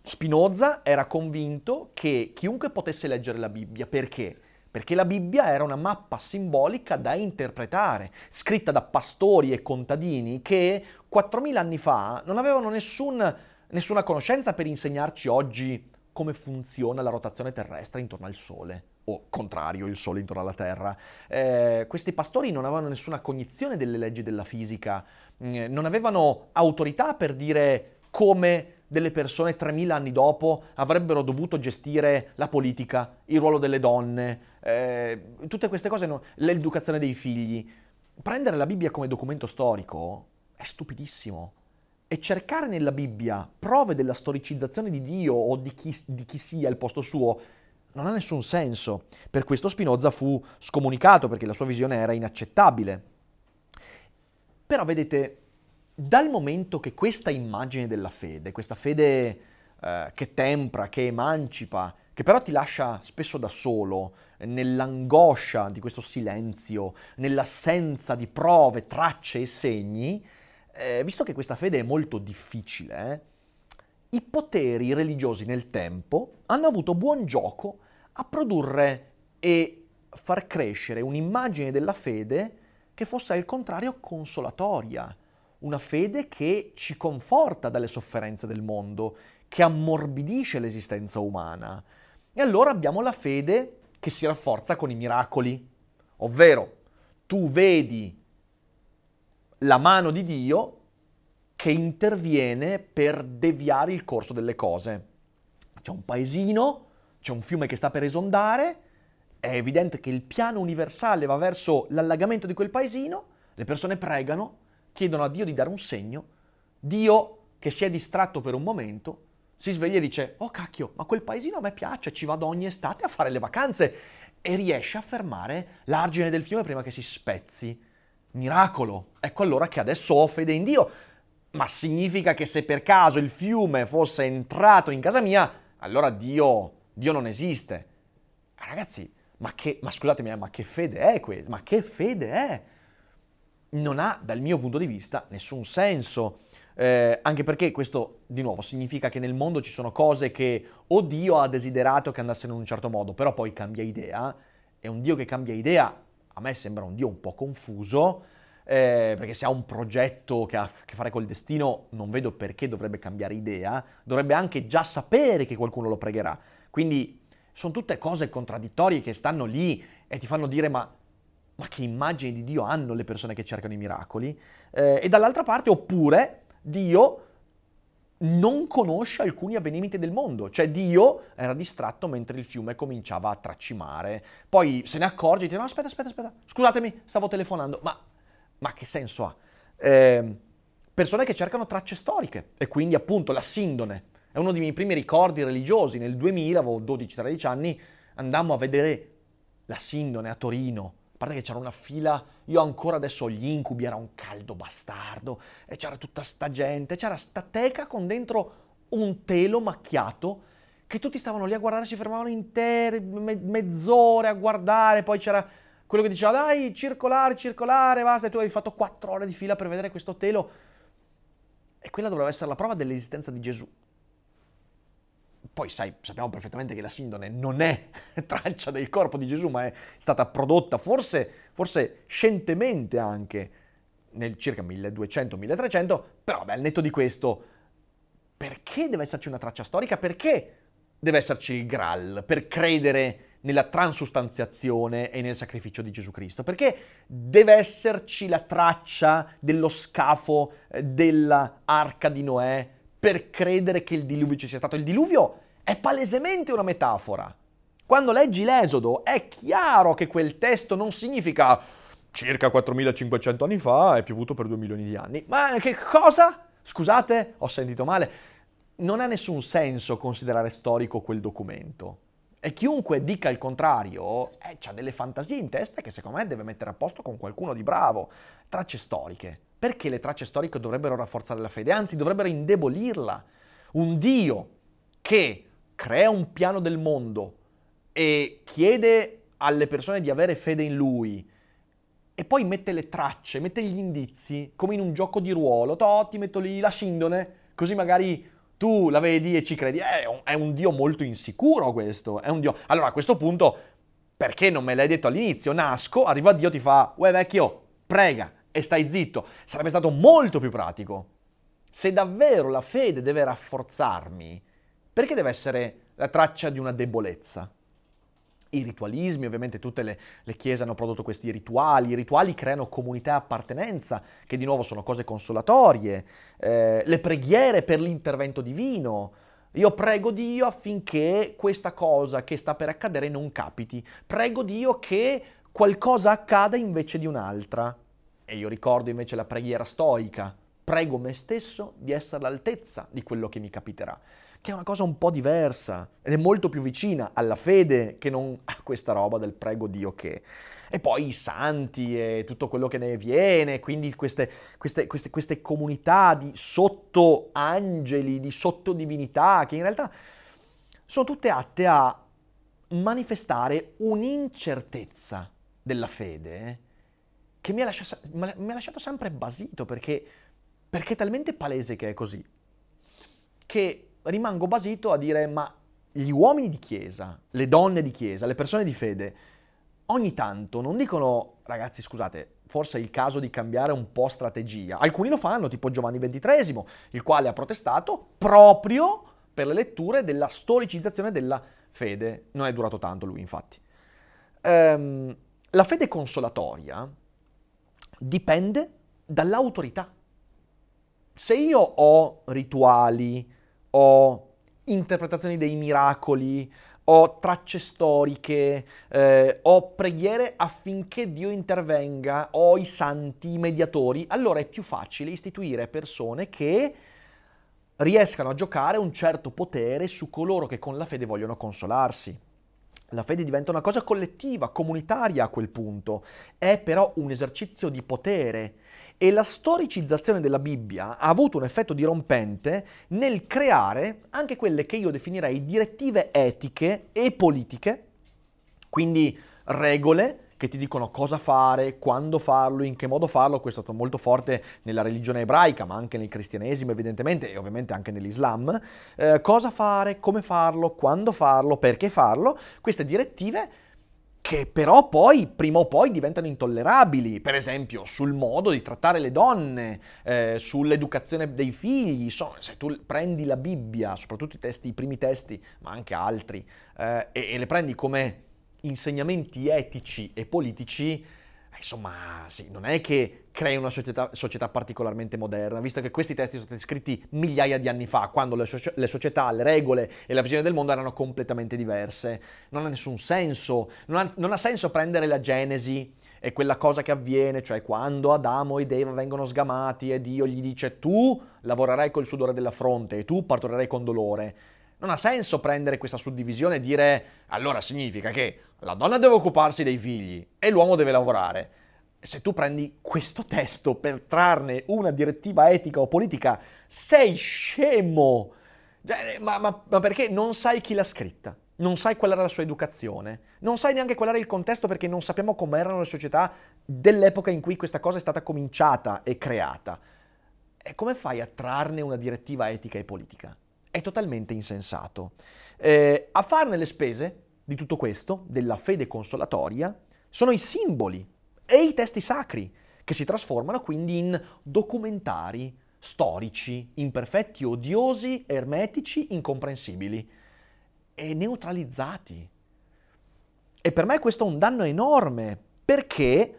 A: Spinoza era convinto che chiunque potesse leggere la Bibbia, perché? Perché la Bibbia era una mappa simbolica da interpretare, scritta da pastori e contadini che 4.000 anni fa non avevano nessun, nessuna conoscenza per insegnarci oggi come funziona la rotazione terrestre intorno al Sole, o contrario, il Sole intorno alla Terra. Eh, questi pastori non avevano nessuna cognizione delle leggi della fisica, eh, non avevano autorità per dire come delle persone 3000 anni dopo avrebbero dovuto gestire la politica, il ruolo delle donne, eh, tutte queste cose, no, l'educazione dei figli. Prendere la Bibbia come documento storico è stupidissimo. E cercare nella Bibbia prove della storicizzazione di Dio o di chi, di chi sia al posto suo non ha nessun senso. Per questo Spinoza fu scomunicato perché la sua visione era inaccettabile. Però vedete, dal momento che questa immagine della fede, questa fede eh, che tempra, che emancipa, che però ti lascia spesso da solo, nell'angoscia di questo silenzio, nell'assenza di prove, tracce e segni, eh, visto che questa fede è molto difficile, eh, i poteri religiosi nel tempo hanno avuto buon gioco a produrre e far crescere un'immagine della fede che fosse al contrario consolatoria, una fede che ci conforta dalle sofferenze del mondo, che ammorbidisce l'esistenza umana. E allora abbiamo la fede che si rafforza con i miracoli, ovvero tu vedi la mano di Dio che interviene per deviare il corso delle cose. C'è un paesino, c'è un fiume che sta per esondare, è evidente che il piano universale va verso l'allagamento di quel paesino, le persone pregano, chiedono a Dio di dare un segno, Dio che si è distratto per un momento, si sveglia e dice, oh cacchio, ma quel paesino a me piace, ci vado ogni estate a fare le vacanze e riesce a fermare l'argine del fiume prima che si spezzi. Miracolo! Ecco allora che adesso ho fede in Dio. Ma significa che se per caso il fiume fosse entrato in casa mia, allora Dio, Dio non esiste. Ragazzi, ma, che, ma scusatemi, eh, ma che fede è questa? Ma che fede è? Non ha, dal mio punto di vista, nessun senso. Eh, anche perché questo, di nuovo, significa che nel mondo ci sono cose che o Dio ha desiderato che andassero in un certo modo, però poi cambia idea, e un Dio che cambia idea a me sembra un Dio un po' confuso, eh, perché se ha un progetto che ha a che fare col destino, non vedo perché dovrebbe cambiare idea, dovrebbe anche già sapere che qualcuno lo pregherà. Quindi sono tutte cose contraddittorie che stanno lì e ti fanno dire ma ma che immagini di Dio hanno le persone che cercano i miracoli? Eh, e dall'altra parte, oppure Dio non conosce alcuni avvenimenti del mondo, cioè Dio era distratto mentre il fiume cominciava a tracimare, poi se ne accorge e dice no aspetta aspetta aspetta, scusatemi stavo telefonando, ma, ma che senso ha? Eh, persone che cercano tracce storiche. E quindi appunto la sindone, è uno dei miei primi ricordi religiosi, nel 2000 avevo 12-13 anni, andammo a vedere la sindone a Torino, parte che c'era una fila, io ancora adesso ho gli incubi, era un caldo bastardo, e c'era tutta sta gente, c'era sta teca con dentro un telo macchiato, che tutti stavano lì a guardare, si fermavano intere, me- mezz'ore a guardare, poi c'era quello che diceva dai, circolare, circolare, basta, e tu avevi fatto quattro ore di fila per vedere questo telo. E quella doveva essere la prova dell'esistenza di Gesù. Poi sai, sappiamo perfettamente che la sindone non è traccia del corpo di Gesù, ma è stata prodotta forse, forse scientemente anche nel circa 1200-1300, però beh, al netto di questo, perché deve esserci una traccia storica? Perché deve esserci il Graal? Per credere nella transustanziazione e nel sacrificio di Gesù Cristo? Perché deve esserci la traccia dello scafo eh, dell'arca di Noè per credere che il diluvio ci sia stato. Il diluvio è palesemente una metafora. Quando leggi l'Esodo è chiaro che quel testo non significa circa 4500 anni fa è piovuto per 2 milioni di anni. Ma che cosa? Scusate, ho sentito male. Non ha nessun senso considerare storico quel documento. E chiunque dica il contrario eh, ha delle fantasie in testa che secondo me deve mettere a posto con qualcuno di bravo. Tracce storiche. Perché le tracce storiche dovrebbero rafforzare la fede? Anzi, dovrebbero indebolirla. Un Dio che crea un piano del mondo e chiede alle persone di avere fede in lui e poi mette le tracce, mette gli indizi, come in un gioco di ruolo, to, ti metto lì la sindone, così magari tu la vedi e ci credi. È un, è un dio molto insicuro questo, è un dio... Allora a questo punto, perché non me l'hai detto all'inizio? Nasco, arriva Dio, ti fa, uè vecchio, prega, e stai zitto. Sarebbe stato molto più pratico. Se davvero la fede deve rafforzarmi, perché deve essere la traccia di una debolezza? I ritualismi, ovviamente tutte le, le, chiese hanno prodotto questi rituali, i rituali creano comunità e appartenenza, che di nuovo sono cose consolatorie, eh, le preghiere per l'intervento divino. Io prego Dio affinché questa cosa che sta per accadere non capiti, prego Dio che qualcosa accada invece di un'altra. E io ricordo invece la preghiera stoica, prego me stesso di essere all'altezza di quello che mi capiterà. Che è una cosa un po' diversa ed è molto più vicina alla fede che non a questa roba del prego Dio che. E poi i santi e tutto quello che ne viene, quindi queste, queste, queste, queste comunità di sottoangeli, di sottodivinità, che in realtà sono tutte atte a manifestare un'incertezza della fede eh, che mi ha, lasciato, mi ha lasciato sempre basito perché, perché è talmente palese che è così, che rimango basito a dire ma gli uomini di chiesa, le donne di chiesa, le persone di fede, ogni tanto non dicono ragazzi scusate, forse è il caso di cambiare un po' strategia. Alcuni lo fanno, tipo Giovanni XXIII, il quale ha protestato proprio per le letture della storicizzazione della fede. Non è durato tanto lui, infatti. Ehm, la fede consolatoria dipende dall'autorità. Se io ho rituali, ho interpretazioni dei miracoli, ho tracce storiche, eh, ho preghiere affinché Dio intervenga, ho i santi, i mediatori, allora è più facile istituire persone che riescano a giocare un certo potere su coloro che con la fede vogliono consolarsi. La fede diventa una cosa collettiva, comunitaria a quel punto, è però un esercizio di potere e la storicizzazione della Bibbia ha avuto un effetto dirompente nel creare anche quelle che io definirei direttive etiche e politiche, quindi regole che ti dicono cosa fare, quando farlo, in che modo farlo, questo è stato molto forte nella religione ebraica, ma anche nel cristianesimo evidentemente e ovviamente anche nell'Islam, eh, cosa fare, come farlo, quando farlo, perché farlo, queste direttive che però poi, prima o poi, diventano intollerabili, per esempio sul modo di trattare le donne, eh, sull'educazione dei figli, insomma, se tu prendi la Bibbia, soprattutto i, testi, i primi testi, ma anche altri, eh, e, e le prendi come insegnamenti etici e politici, insomma, sì, non è che crei una società, società, particolarmente moderna, visto che questi testi sono stati scritti migliaia di anni fa, quando le, so- le, società, le regole e la visione del mondo erano completamente diverse. Non ha nessun senso, non ha, non ha senso prendere la Genesi e quella cosa che avviene, cioè quando Adamo ed Eva vengono sgamati e Dio gli dice tu lavorerai col sudore della fronte e tu partorerai con dolore. Non ha senso prendere questa suddivisione e dire allora significa che la donna deve occuparsi dei figli e l'uomo deve lavorare. Se tu prendi questo testo per trarne una direttiva etica o politica, sei scemo! Cioè, ma, ma, ma perché non sai chi l'ha scritta? Non sai qual era la sua educazione, non sai neanche qual era il contesto perché non sappiamo com'erano le società dell'epoca in cui questa cosa è stata cominciata e creata. E come fai a trarne una direttiva etica e politica? È totalmente insensato. Eh, a farne le spese di tutto questo, della fede consolatoria, sono i simboli e i testi sacri, che si trasformano quindi in documentari storici, imperfetti, odiosi, ermetici, incomprensibili e neutralizzati. E per me questo è un danno enorme, perché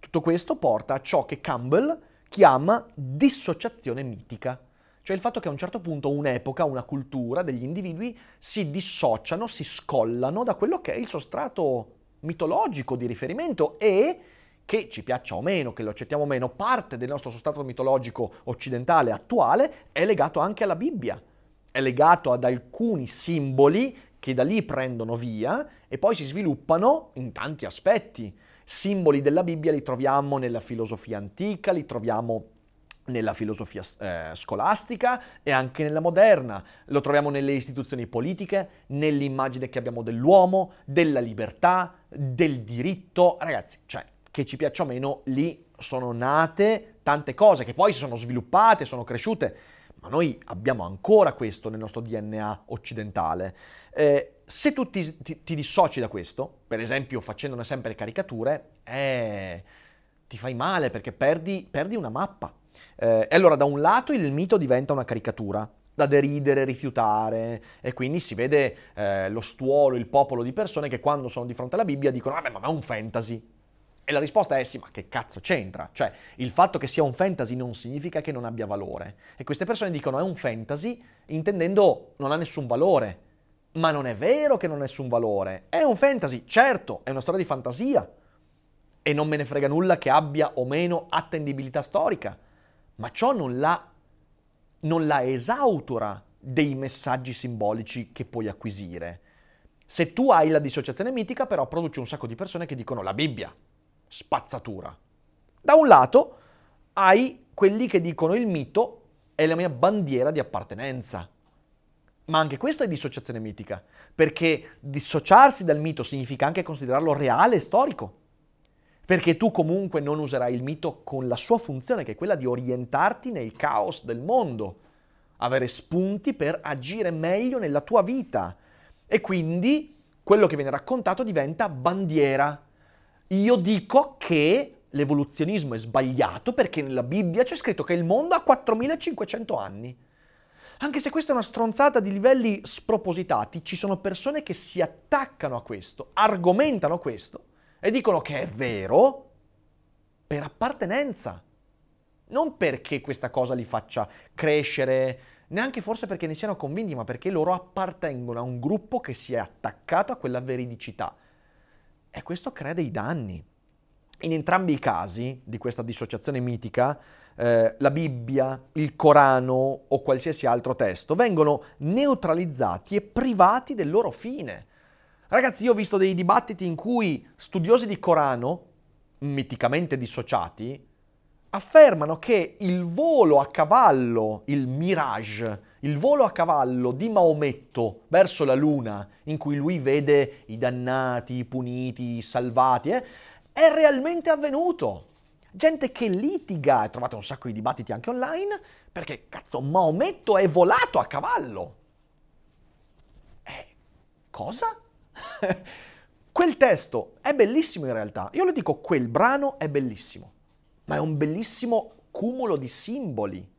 A: tutto questo porta a ciò che Campbell chiama dissociazione mitica. Cioè il fatto che a un certo punto un'epoca, una cultura degli individui si dissociano, si scollano da quello che è il sostrato mitologico di riferimento e che ci piaccia o meno, che lo accettiamo o meno, parte del nostro sostrato mitologico occidentale attuale è legato anche alla Bibbia, è legato ad alcuni simboli che da lì prendono via e poi si sviluppano in tanti aspetti. Simboli della Bibbia li troviamo nella filosofia antica, li troviamo nella filosofia eh, scolastica e anche nella moderna. Lo troviamo nelle istituzioni politiche, nell'immagine che abbiamo dell'uomo, della libertà, del diritto. Ragazzi, cioè, che ci piaccia o meno, lì sono nate tante cose che poi si sono sviluppate, sono cresciute, ma noi abbiamo ancora questo nel nostro DNA occidentale. Eh, se tu ti, ti, ti, dissoci da questo, per esempio facendone sempre caricature, eh, ti fai male perché perdi, perdi una mappa eh, e allora da un lato il mito diventa una caricatura, da deridere, rifiutare e quindi si vede eh, lo stuolo, il popolo di persone che quando sono di fronte alla Bibbia dicono vabbè ma è un fantasy. E la risposta è sì, ma che cazzo c'entra? Cioè, il fatto che sia un fantasy non significa che non abbia valore. E queste persone dicono è un fantasy intendendo non ha nessun valore. Ma non è vero che non ha nessun valore. È un fantasy, certo, è una storia di fantasia. E non me ne frega nulla che abbia o meno attendibilità storica ma ciò non la, non la esautora dei messaggi simbolici che puoi acquisire. Se tu hai la dissociazione mitica, però produce un sacco di persone che dicono la Bibbia, spazzatura. Da un lato hai quelli che dicono il mito è la mia bandiera di appartenenza. Ma anche questa è dissociazione mitica, perché dissociarsi dal mito significa anche considerarlo reale e storico. Perché tu comunque non userai il mito con la sua funzione, che è quella di orientarti nel caos del mondo, avere spunti per agire meglio nella tua vita. E quindi quello che viene raccontato diventa bandiera. Io dico che l'evoluzionismo è sbagliato perché nella Bibbia c'è scritto che il mondo ha 4500 anni. Anche se questa è una stronzata di livelli spropositati, ci sono persone che si attaccano a questo, argomentano questo e dicono che è vero per appartenenza. Non perché questa cosa li faccia crescere, neanche forse perché ne siano convinti, ma perché loro appartengono a un gruppo che si è attaccato a quella veridicità. E questo crea dei danni. In entrambi i casi di questa dissociazione mitica, eh, la Bibbia, il Corano o qualsiasi altro testo vengono neutralizzati e privati del loro fine. Ragazzi, io ho visto dei dibattiti in cui studiosi di Corano, miticamente dissociati, affermano che il volo a cavallo, il mirage, il volo a cavallo di Maometto verso la luna, in cui lui vede i dannati, i puniti, i salvati, eh, è realmente avvenuto. Gente che litiga, e trovate un sacco di dibattiti anche online, perché cazzo Maometto è volato a cavallo. Eh, cosa? quel testo è bellissimo in realtà. Io le dico, quel brano è bellissimo, ma è un bellissimo cumulo di simboli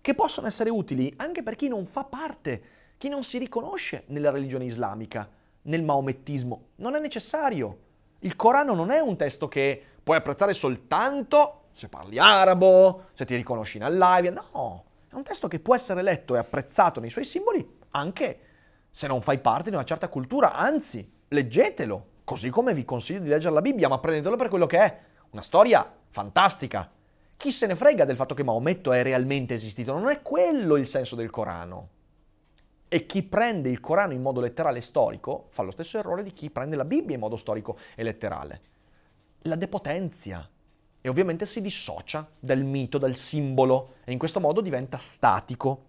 A: che possono essere utili anche per chi non fa parte, chi non si riconosce nella religione islamica, nel maomettismo. Non è necessario. Il Corano non è un testo che puoi apprezzare soltanto se parli arabo, se ti riconosci in Allah. No, è un testo che può essere letto e apprezzato nei suoi simboli anche se non fai parte di una certa cultura. Anzi, leggetelo, così come vi consiglio di leggere la Bibbia, ma prendetelo per quello che è. Una storia fantastica. Chi se ne frega del fatto che Maometto è realmente esistito? Non è quello il senso del Corano. E chi prende il Corano in modo letterale e storico fa lo stesso errore di chi prende la Bibbia in modo storico e letterale. La depotenzia. E ovviamente si dissocia dal mito, dal simbolo, e in questo modo diventa statico.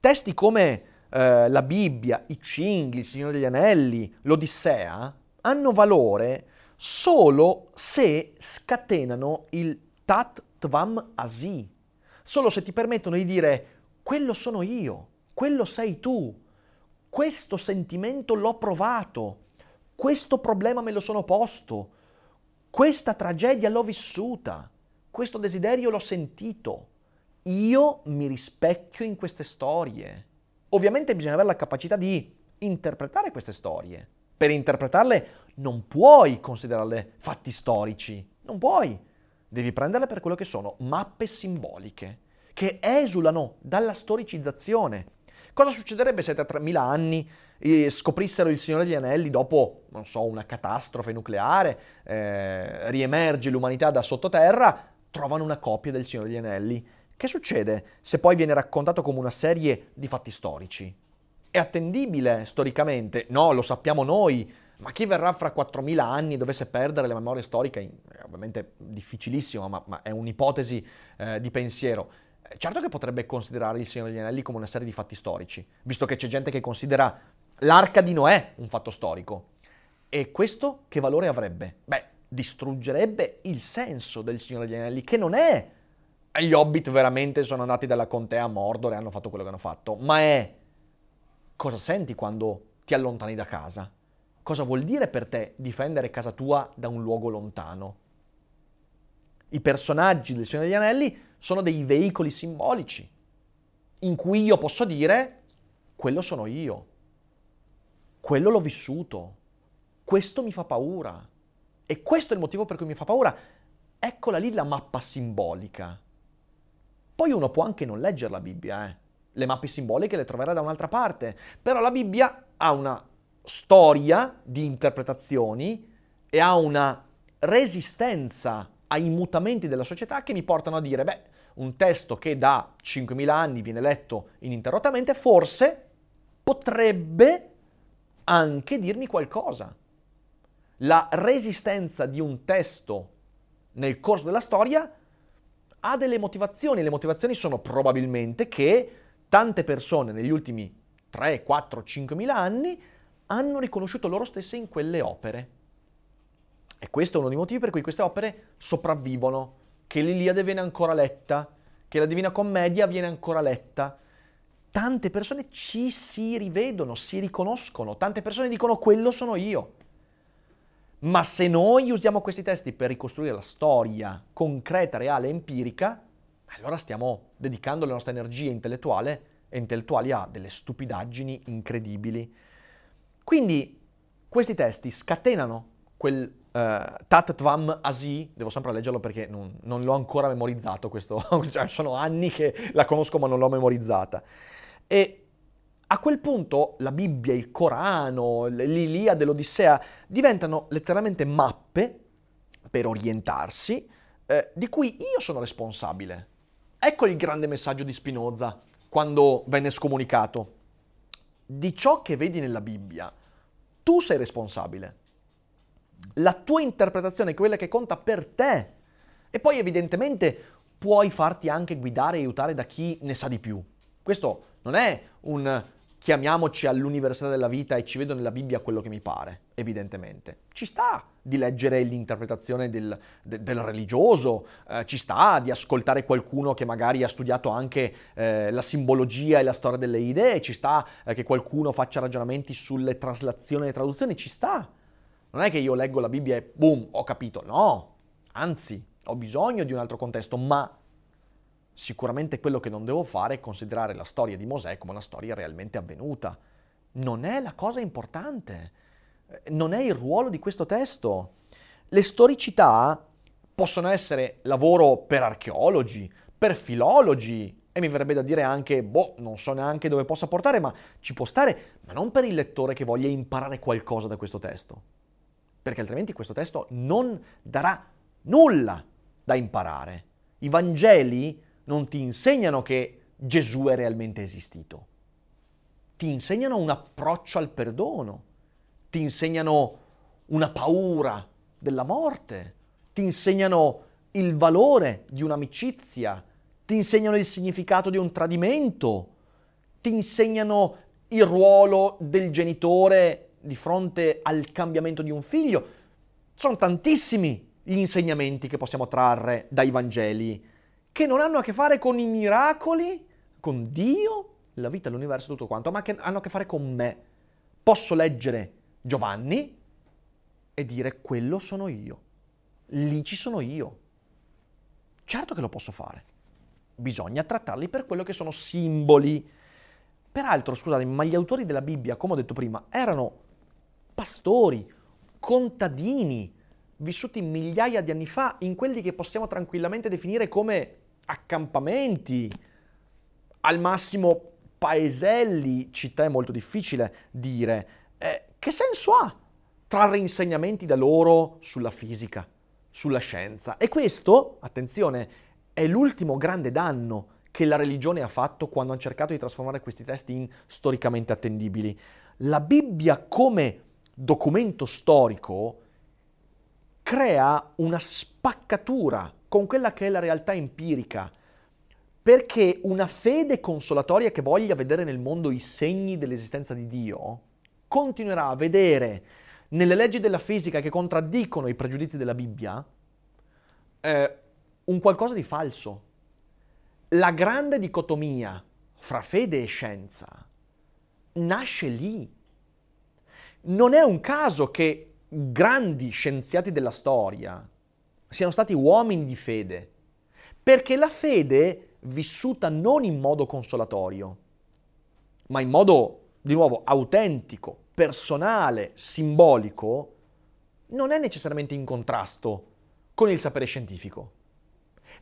A: Testi come eh, la Bibbia, i Cinghi, il Signore degli Anelli, l'Odissea, hanno valore solo se scatenano il Tat Tvam Asi, solo se ti permettono di dire quello sono io, quello sei tu, questo sentimento l'ho provato, questo problema me lo sono posto, questa tragedia l'ho vissuta, questo desiderio l'ho sentito. Io mi rispecchio in queste storie. Ovviamente bisogna avere la capacità di interpretare queste storie. Per interpretarle non puoi considerarle fatti storici, non puoi. Devi prenderle per quello che sono, mappe simboliche, che esulano dalla storicizzazione. Cosa succederebbe se tra 3000 anni eh, scoprissero il Signore degli Anelli dopo, non so, una catastrofe nucleare, eh, riemerge l'umanità da sottoterra, trovano una copia del Signore degli Anelli? Che succede se poi viene raccontato come una serie di fatti storici? È attendibile storicamente? No, lo sappiamo noi, ma chi verrà fra 4.000 anni e dovesse perdere la memoria storica, è ovviamente difficilissimo, ma, ma è un'ipotesi eh, di pensiero. Certo che potrebbe considerare il Signore degli Anelli come una serie di fatti storici, visto che c'è gente che considera l'arca di Noè un fatto storico. E questo che valore avrebbe? Beh, distruggerebbe il senso del Signore degli Anelli, che non è gli hobbit veramente sono andati dalla contea a Mordor e hanno fatto quello che hanno fatto, ma è cosa senti quando ti allontani da casa? Cosa vuol dire per te difendere casa tua da un luogo lontano? I personaggi del Signore degli Anelli sono dei veicoli simbolici in cui io posso dire quello sono io, quello l'ho vissuto, questo mi fa paura e questo è il motivo per cui mi fa paura. Eccola lì la mappa simbolica. Poi uno può anche non leggere la Bibbia, eh. le mappe simboliche le troverà da un'altra parte, però la Bibbia ha una storia di interpretazioni e ha una resistenza ai mutamenti della società che mi portano a dire, beh, un testo che da 5.000 anni viene letto ininterrottamente, forse potrebbe anche dirmi qualcosa. La resistenza di un testo nel corso della storia ha delle motivazioni. Le motivazioni sono probabilmente che tante persone negli ultimi 3, 4, 5.000 anni hanno riconosciuto loro stesse in quelle opere. E questo è uno dei motivi per cui queste opere sopravvivono, che l'Iliade viene ancora letta, che la Divina Commedia viene ancora letta. Tante persone ci si rivedono, si riconoscono, tante persone dicono quello sono io. Ma se noi usiamo questi testi per ricostruire la storia concreta, reale, empirica, allora stiamo dedicando le nostre energie intellettuali a delle stupidaggini incredibili. Quindi questi testi scatenano quel uh, Tat Tvam Asi, devo sempre leggerlo perché non, non l'ho ancora memorizzato, questo, cioè sono anni che la conosco ma non l'ho memorizzata. E a quel punto la Bibbia, il Corano, l'Iliade, l'Odissea diventano letteralmente mappe per orientarsi eh, di cui io sono responsabile. Ecco il grande messaggio di Spinoza quando venne scomunicato. Di ciò che vedi nella Bibbia, tu sei responsabile. La tua interpretazione è quella che conta per te. E poi evidentemente puoi farti anche guidare e aiutare da chi ne sa di più. Questo non è un chiamiamoci all'università della vita e ci vedo nella Bibbia quello che mi pare, evidentemente. Ci sta di leggere l'interpretazione del, de, del religioso, eh, ci sta di ascoltare qualcuno che magari ha studiato anche eh, la simbologia e la storia delle idee, ci sta eh, che qualcuno faccia ragionamenti sulle traslazioni e traduzioni, ci sta. Non è che io leggo la Bibbia e boom, ho capito, no, anzi, ho bisogno di un altro contesto, ma Sicuramente quello che non devo fare è considerare la storia di Mosè come una storia realmente avvenuta. Non è la cosa importante, eh, non è il ruolo di questo testo. Le storicità possono essere lavoro per archeologi, per filologi, e mi verrebbe da dire anche, boh, non so neanche dove possa portare, ma ci può stare, ma non per il lettore che voglia imparare qualcosa da questo testo. Perché altrimenti questo testo non darà nulla da imparare. I Vangeli non ti insegnano che Gesù è realmente esistito. Ti insegnano un approccio al perdono, ti insegnano una paura della morte, ti insegnano il valore di un'amicizia, ti insegnano il significato di un tradimento, ti insegnano il ruolo del genitore di fronte al cambiamento di un figlio. Sono tantissimi gli insegnamenti che possiamo trarre dai Vangeli che non hanno a che fare con i miracoli, con Dio, la vita, l'universo, tutto quanto, ma che hanno a che fare con me. Posso leggere Giovanni e dire quello sono io, lì ci sono io. Certo che lo posso fare. Bisogna trattarli per quello che sono simboli. Peraltro, scusate, ma gli autori della Bibbia, come ho detto prima, erano pastori, contadini, vissuti migliaia di anni fa in quelli che possiamo tranquillamente definire come accampamenti, al massimo paeselli, città è molto difficile dire. Eh, che senso ha trarre insegnamenti da loro sulla fisica, sulla scienza? E questo, attenzione, è l'ultimo grande danno che la religione ha fatto quando ha cercato di trasformare questi testi in storicamente attendibili. La Bibbia come documento storico crea una spaccatura con quella che è la realtà empirica, perché una fede consolatoria che voglia vedere nel mondo i segni dell'esistenza di Dio continuerà a vedere nelle leggi della fisica che contraddicono i pregiudizi della Bibbia eh, un qualcosa di falso. La grande dicotomia fra fede e scienza nasce lì. Non è un caso che grandi scienziati della storia siano stati uomini di fede, perché la fede vissuta non in modo consolatorio, ma in modo, di nuovo, autentico, personale, simbolico, non è necessariamente in contrasto con il sapere scientifico.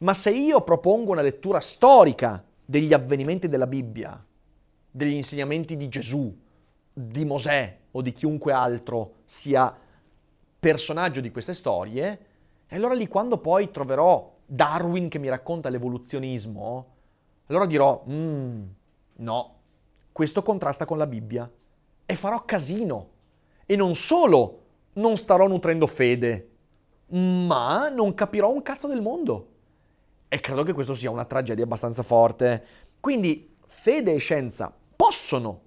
A: Ma se io propongo una lettura storica degli avvenimenti della Bibbia, degli insegnamenti di Gesù, di Mosè o di chiunque altro sia personaggio di queste storie, e allora lì quando poi troverò Darwin che mi racconta l'evoluzionismo, allora dirò, mm, no, questo contrasta con la Bibbia e farò casino. E non solo non starò nutrendo fede, ma non capirò un cazzo del mondo. E credo che questo sia una tragedia abbastanza forte. Quindi fede e scienza possono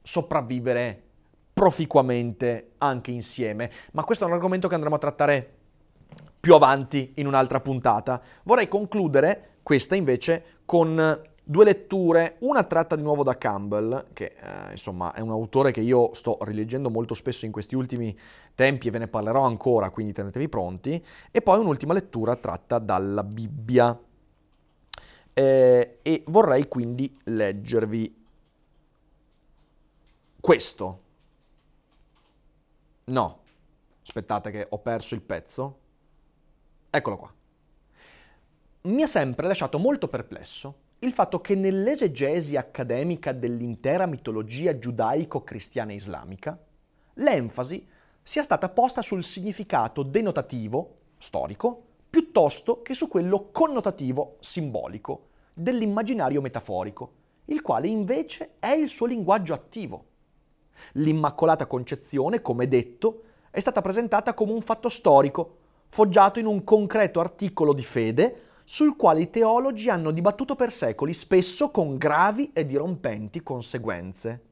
A: sopravvivere proficuamente anche insieme, ma questo è un argomento che andremo a trattare più avanti in un'altra puntata. Vorrei concludere questa invece con due letture, una tratta di nuovo da Campbell, che eh, insomma è un autore che io sto rileggendo molto spesso in questi ultimi tempi e ve ne parlerò ancora, quindi tenetevi pronti, e poi un'ultima lettura tratta dalla Bibbia. Eh, e vorrei quindi leggervi questo. No, aspettate che ho perso il pezzo. Eccolo qua. Mi ha sempre lasciato molto perplesso il fatto che nell'esegesi accademica dell'intera mitologia giudaico-cristiana islamica, l'enfasi sia stata posta sul significato denotativo, storico, piuttosto che su quello connotativo, simbolico, dell'immaginario metaforico, il quale invece è il suo linguaggio attivo. L'Immacolata Concezione, come detto, è stata presentata come un fatto storico, foggiato in un concreto articolo di fede sul quale i teologi hanno dibattuto per secoli, spesso con gravi e dirompenti conseguenze.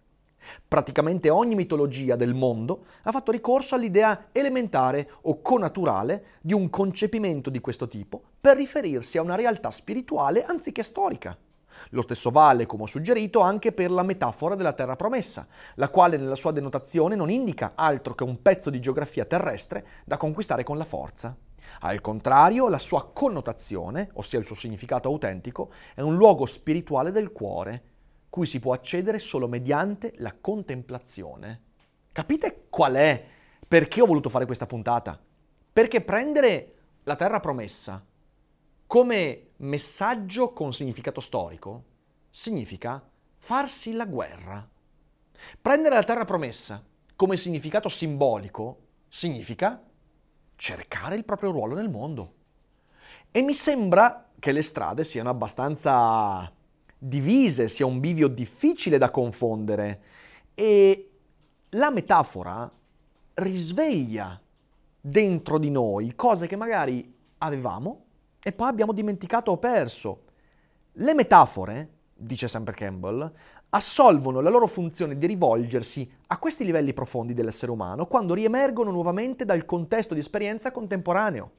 A: Praticamente ogni mitologia del mondo ha fatto ricorso all'idea elementare o connaturale di un concepimento di questo tipo per riferirsi a una realtà spirituale anziché storica. Lo stesso vale, come ho suggerito, anche per la metafora della terra promessa, la quale nella sua denotazione non indica altro che un pezzo di geografia terrestre da conquistare con la forza. Al contrario, la sua connotazione, ossia il suo significato autentico, è un luogo spirituale del cuore, cui si può accedere solo mediante la contemplazione. Capite qual è? Perché ho voluto fare questa puntata? Perché prendere la terra promessa come messaggio con significato storico significa farsi la guerra. Prendere la terra promessa come significato simbolico significa cercare il proprio ruolo nel mondo. E mi sembra che le strade siano abbastanza divise, sia un bivio difficile da confondere e la metafora risveglia dentro di noi cose che magari avevamo e poi abbiamo dimenticato o perso. Le metafore, dice sempre Campbell, assolvono la loro funzione di rivolgersi a questi livelli profondi dell'essere umano quando riemergono nuovamente dal contesto di esperienza contemporaneo.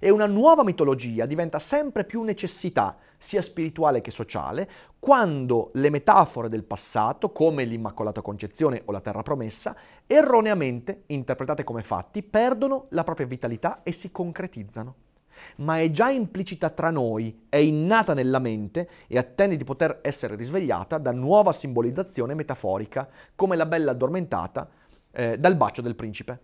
A: E una nuova mitologia diventa sempre più necessità, sia spirituale che sociale, quando le metafore del passato, come l'Immacolata Concezione o la Terra Promessa, erroneamente interpretate come fatti, perdono la propria vitalità e si concretizzano ma è già implicita tra noi, è innata nella mente e attende di poter essere risvegliata da nuova simbolizzazione metaforica, come la bella addormentata eh, dal bacio del principe.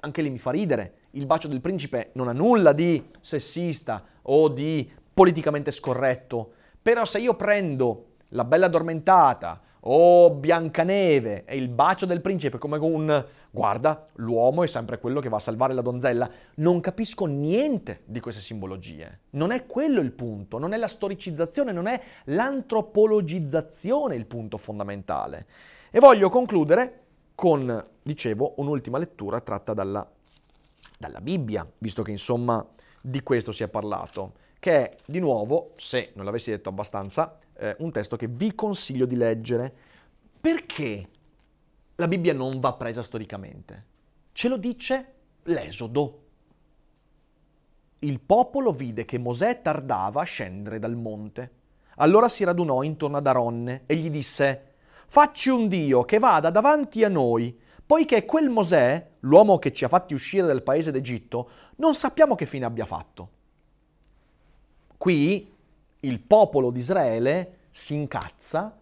A: Anche lì mi fa ridere, il bacio del principe non ha nulla di sessista o di politicamente scorretto, però se io prendo la bella addormentata o Biancaneve e il bacio del principe come un guarda, l'uomo è sempre quello che va a salvare la donzella. Non capisco niente di queste simbologie. Non è quello il punto, non è la storicizzazione, non è l'antropologizzazione il punto fondamentale. E voglio concludere con, dicevo, un'ultima lettura tratta dalla, dalla Bibbia, visto che insomma di questo si è parlato, che è di nuovo, se non l'avessi detto abbastanza, eh, un testo che vi consiglio di leggere. Perché la Bibbia non va presa storicamente? Ce lo dice l'Esodo. Il popolo vide che Mosè tardava a scendere dal monte. Allora si radunò intorno ad Aronne e gli disse, Facci un Dio che vada davanti a noi, poiché quel Mosè, l'uomo che ci ha fatti uscire dal paese d'Egitto, non sappiamo che fine abbia fatto. Qui il popolo di Israele si incazza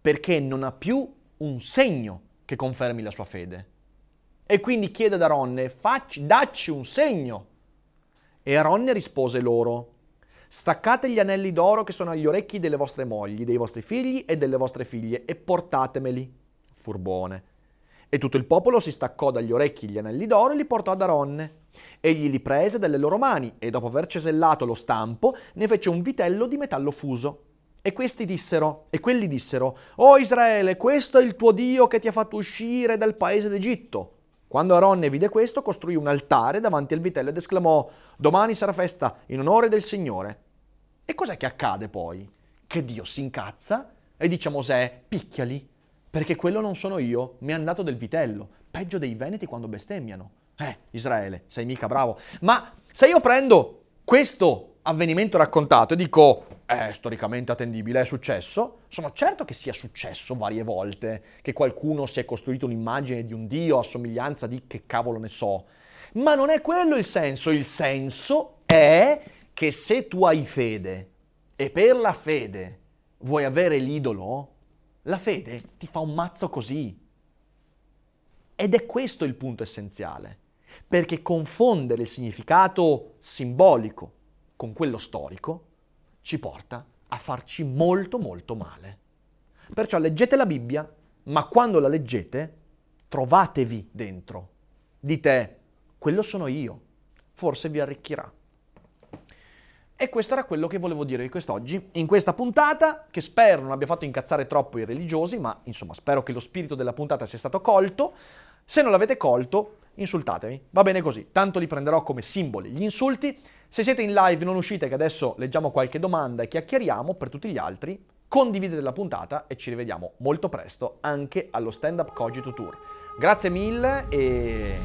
A: perché non ha più un segno che confermi la sua fede. E quindi chiede ad Aronne, facci, dacci un segno. E Aronne rispose loro, staccate gli anelli d'oro che sono agli orecchi delle vostre mogli, dei vostri figli e delle vostre figlie e portatemeli. Furbone. E tutto il popolo si staccò dagli orecchi gli anelli d'oro e li portò ad Aronne. Egli li prese dalle loro mani e dopo aver cesellato lo stampo ne fece un vitello di metallo fuso. E questi dissero, e quelli dissero, O Israele, questo è il tuo Dio che ti ha fatto uscire dal paese d'Egitto. Quando Aronne vide questo, costruì un altare davanti al vitello ed esclamò, Domani sarà festa in onore del Signore. E cos'è che accade poi? Che Dio si incazza e dice a Mosè, picchiali, perché quello non sono io, mi hanno dato del vitello, peggio dei veneti quando bestemmiano. Eh, Israele, sei mica bravo. Ma se io prendo questo avvenimento raccontato e dico, è storicamente attendibile, è successo, sono certo che sia successo varie volte, che qualcuno si è costruito un'immagine di un dio a somiglianza di che cavolo ne so. Ma non è quello il senso, il senso è che se tu hai fede e per la fede vuoi avere l'idolo, la fede ti fa un mazzo così. Ed è questo il punto essenziale, perché confondere il significato simbolico con quello storico ci porta a farci molto molto male. Perciò leggete la Bibbia, ma quando la leggete trovatevi dentro. Dite, quello sono io, forse vi arricchirà. E questo era quello che volevo dire di quest'oggi, in questa puntata, che spero non abbia fatto incazzare troppo i religiosi, ma insomma spero che lo spirito della puntata sia stato colto. Se non l'avete colto, insultatemi, va bene così, tanto li prenderò come simboli. Gli insulti. Se siete in live non uscite, che adesso leggiamo qualche domanda e chiacchieriamo, per tutti gli altri, condividete la puntata e ci rivediamo molto presto anche allo Stand Up Cogito Tour. Grazie mille e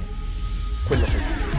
A: quello sei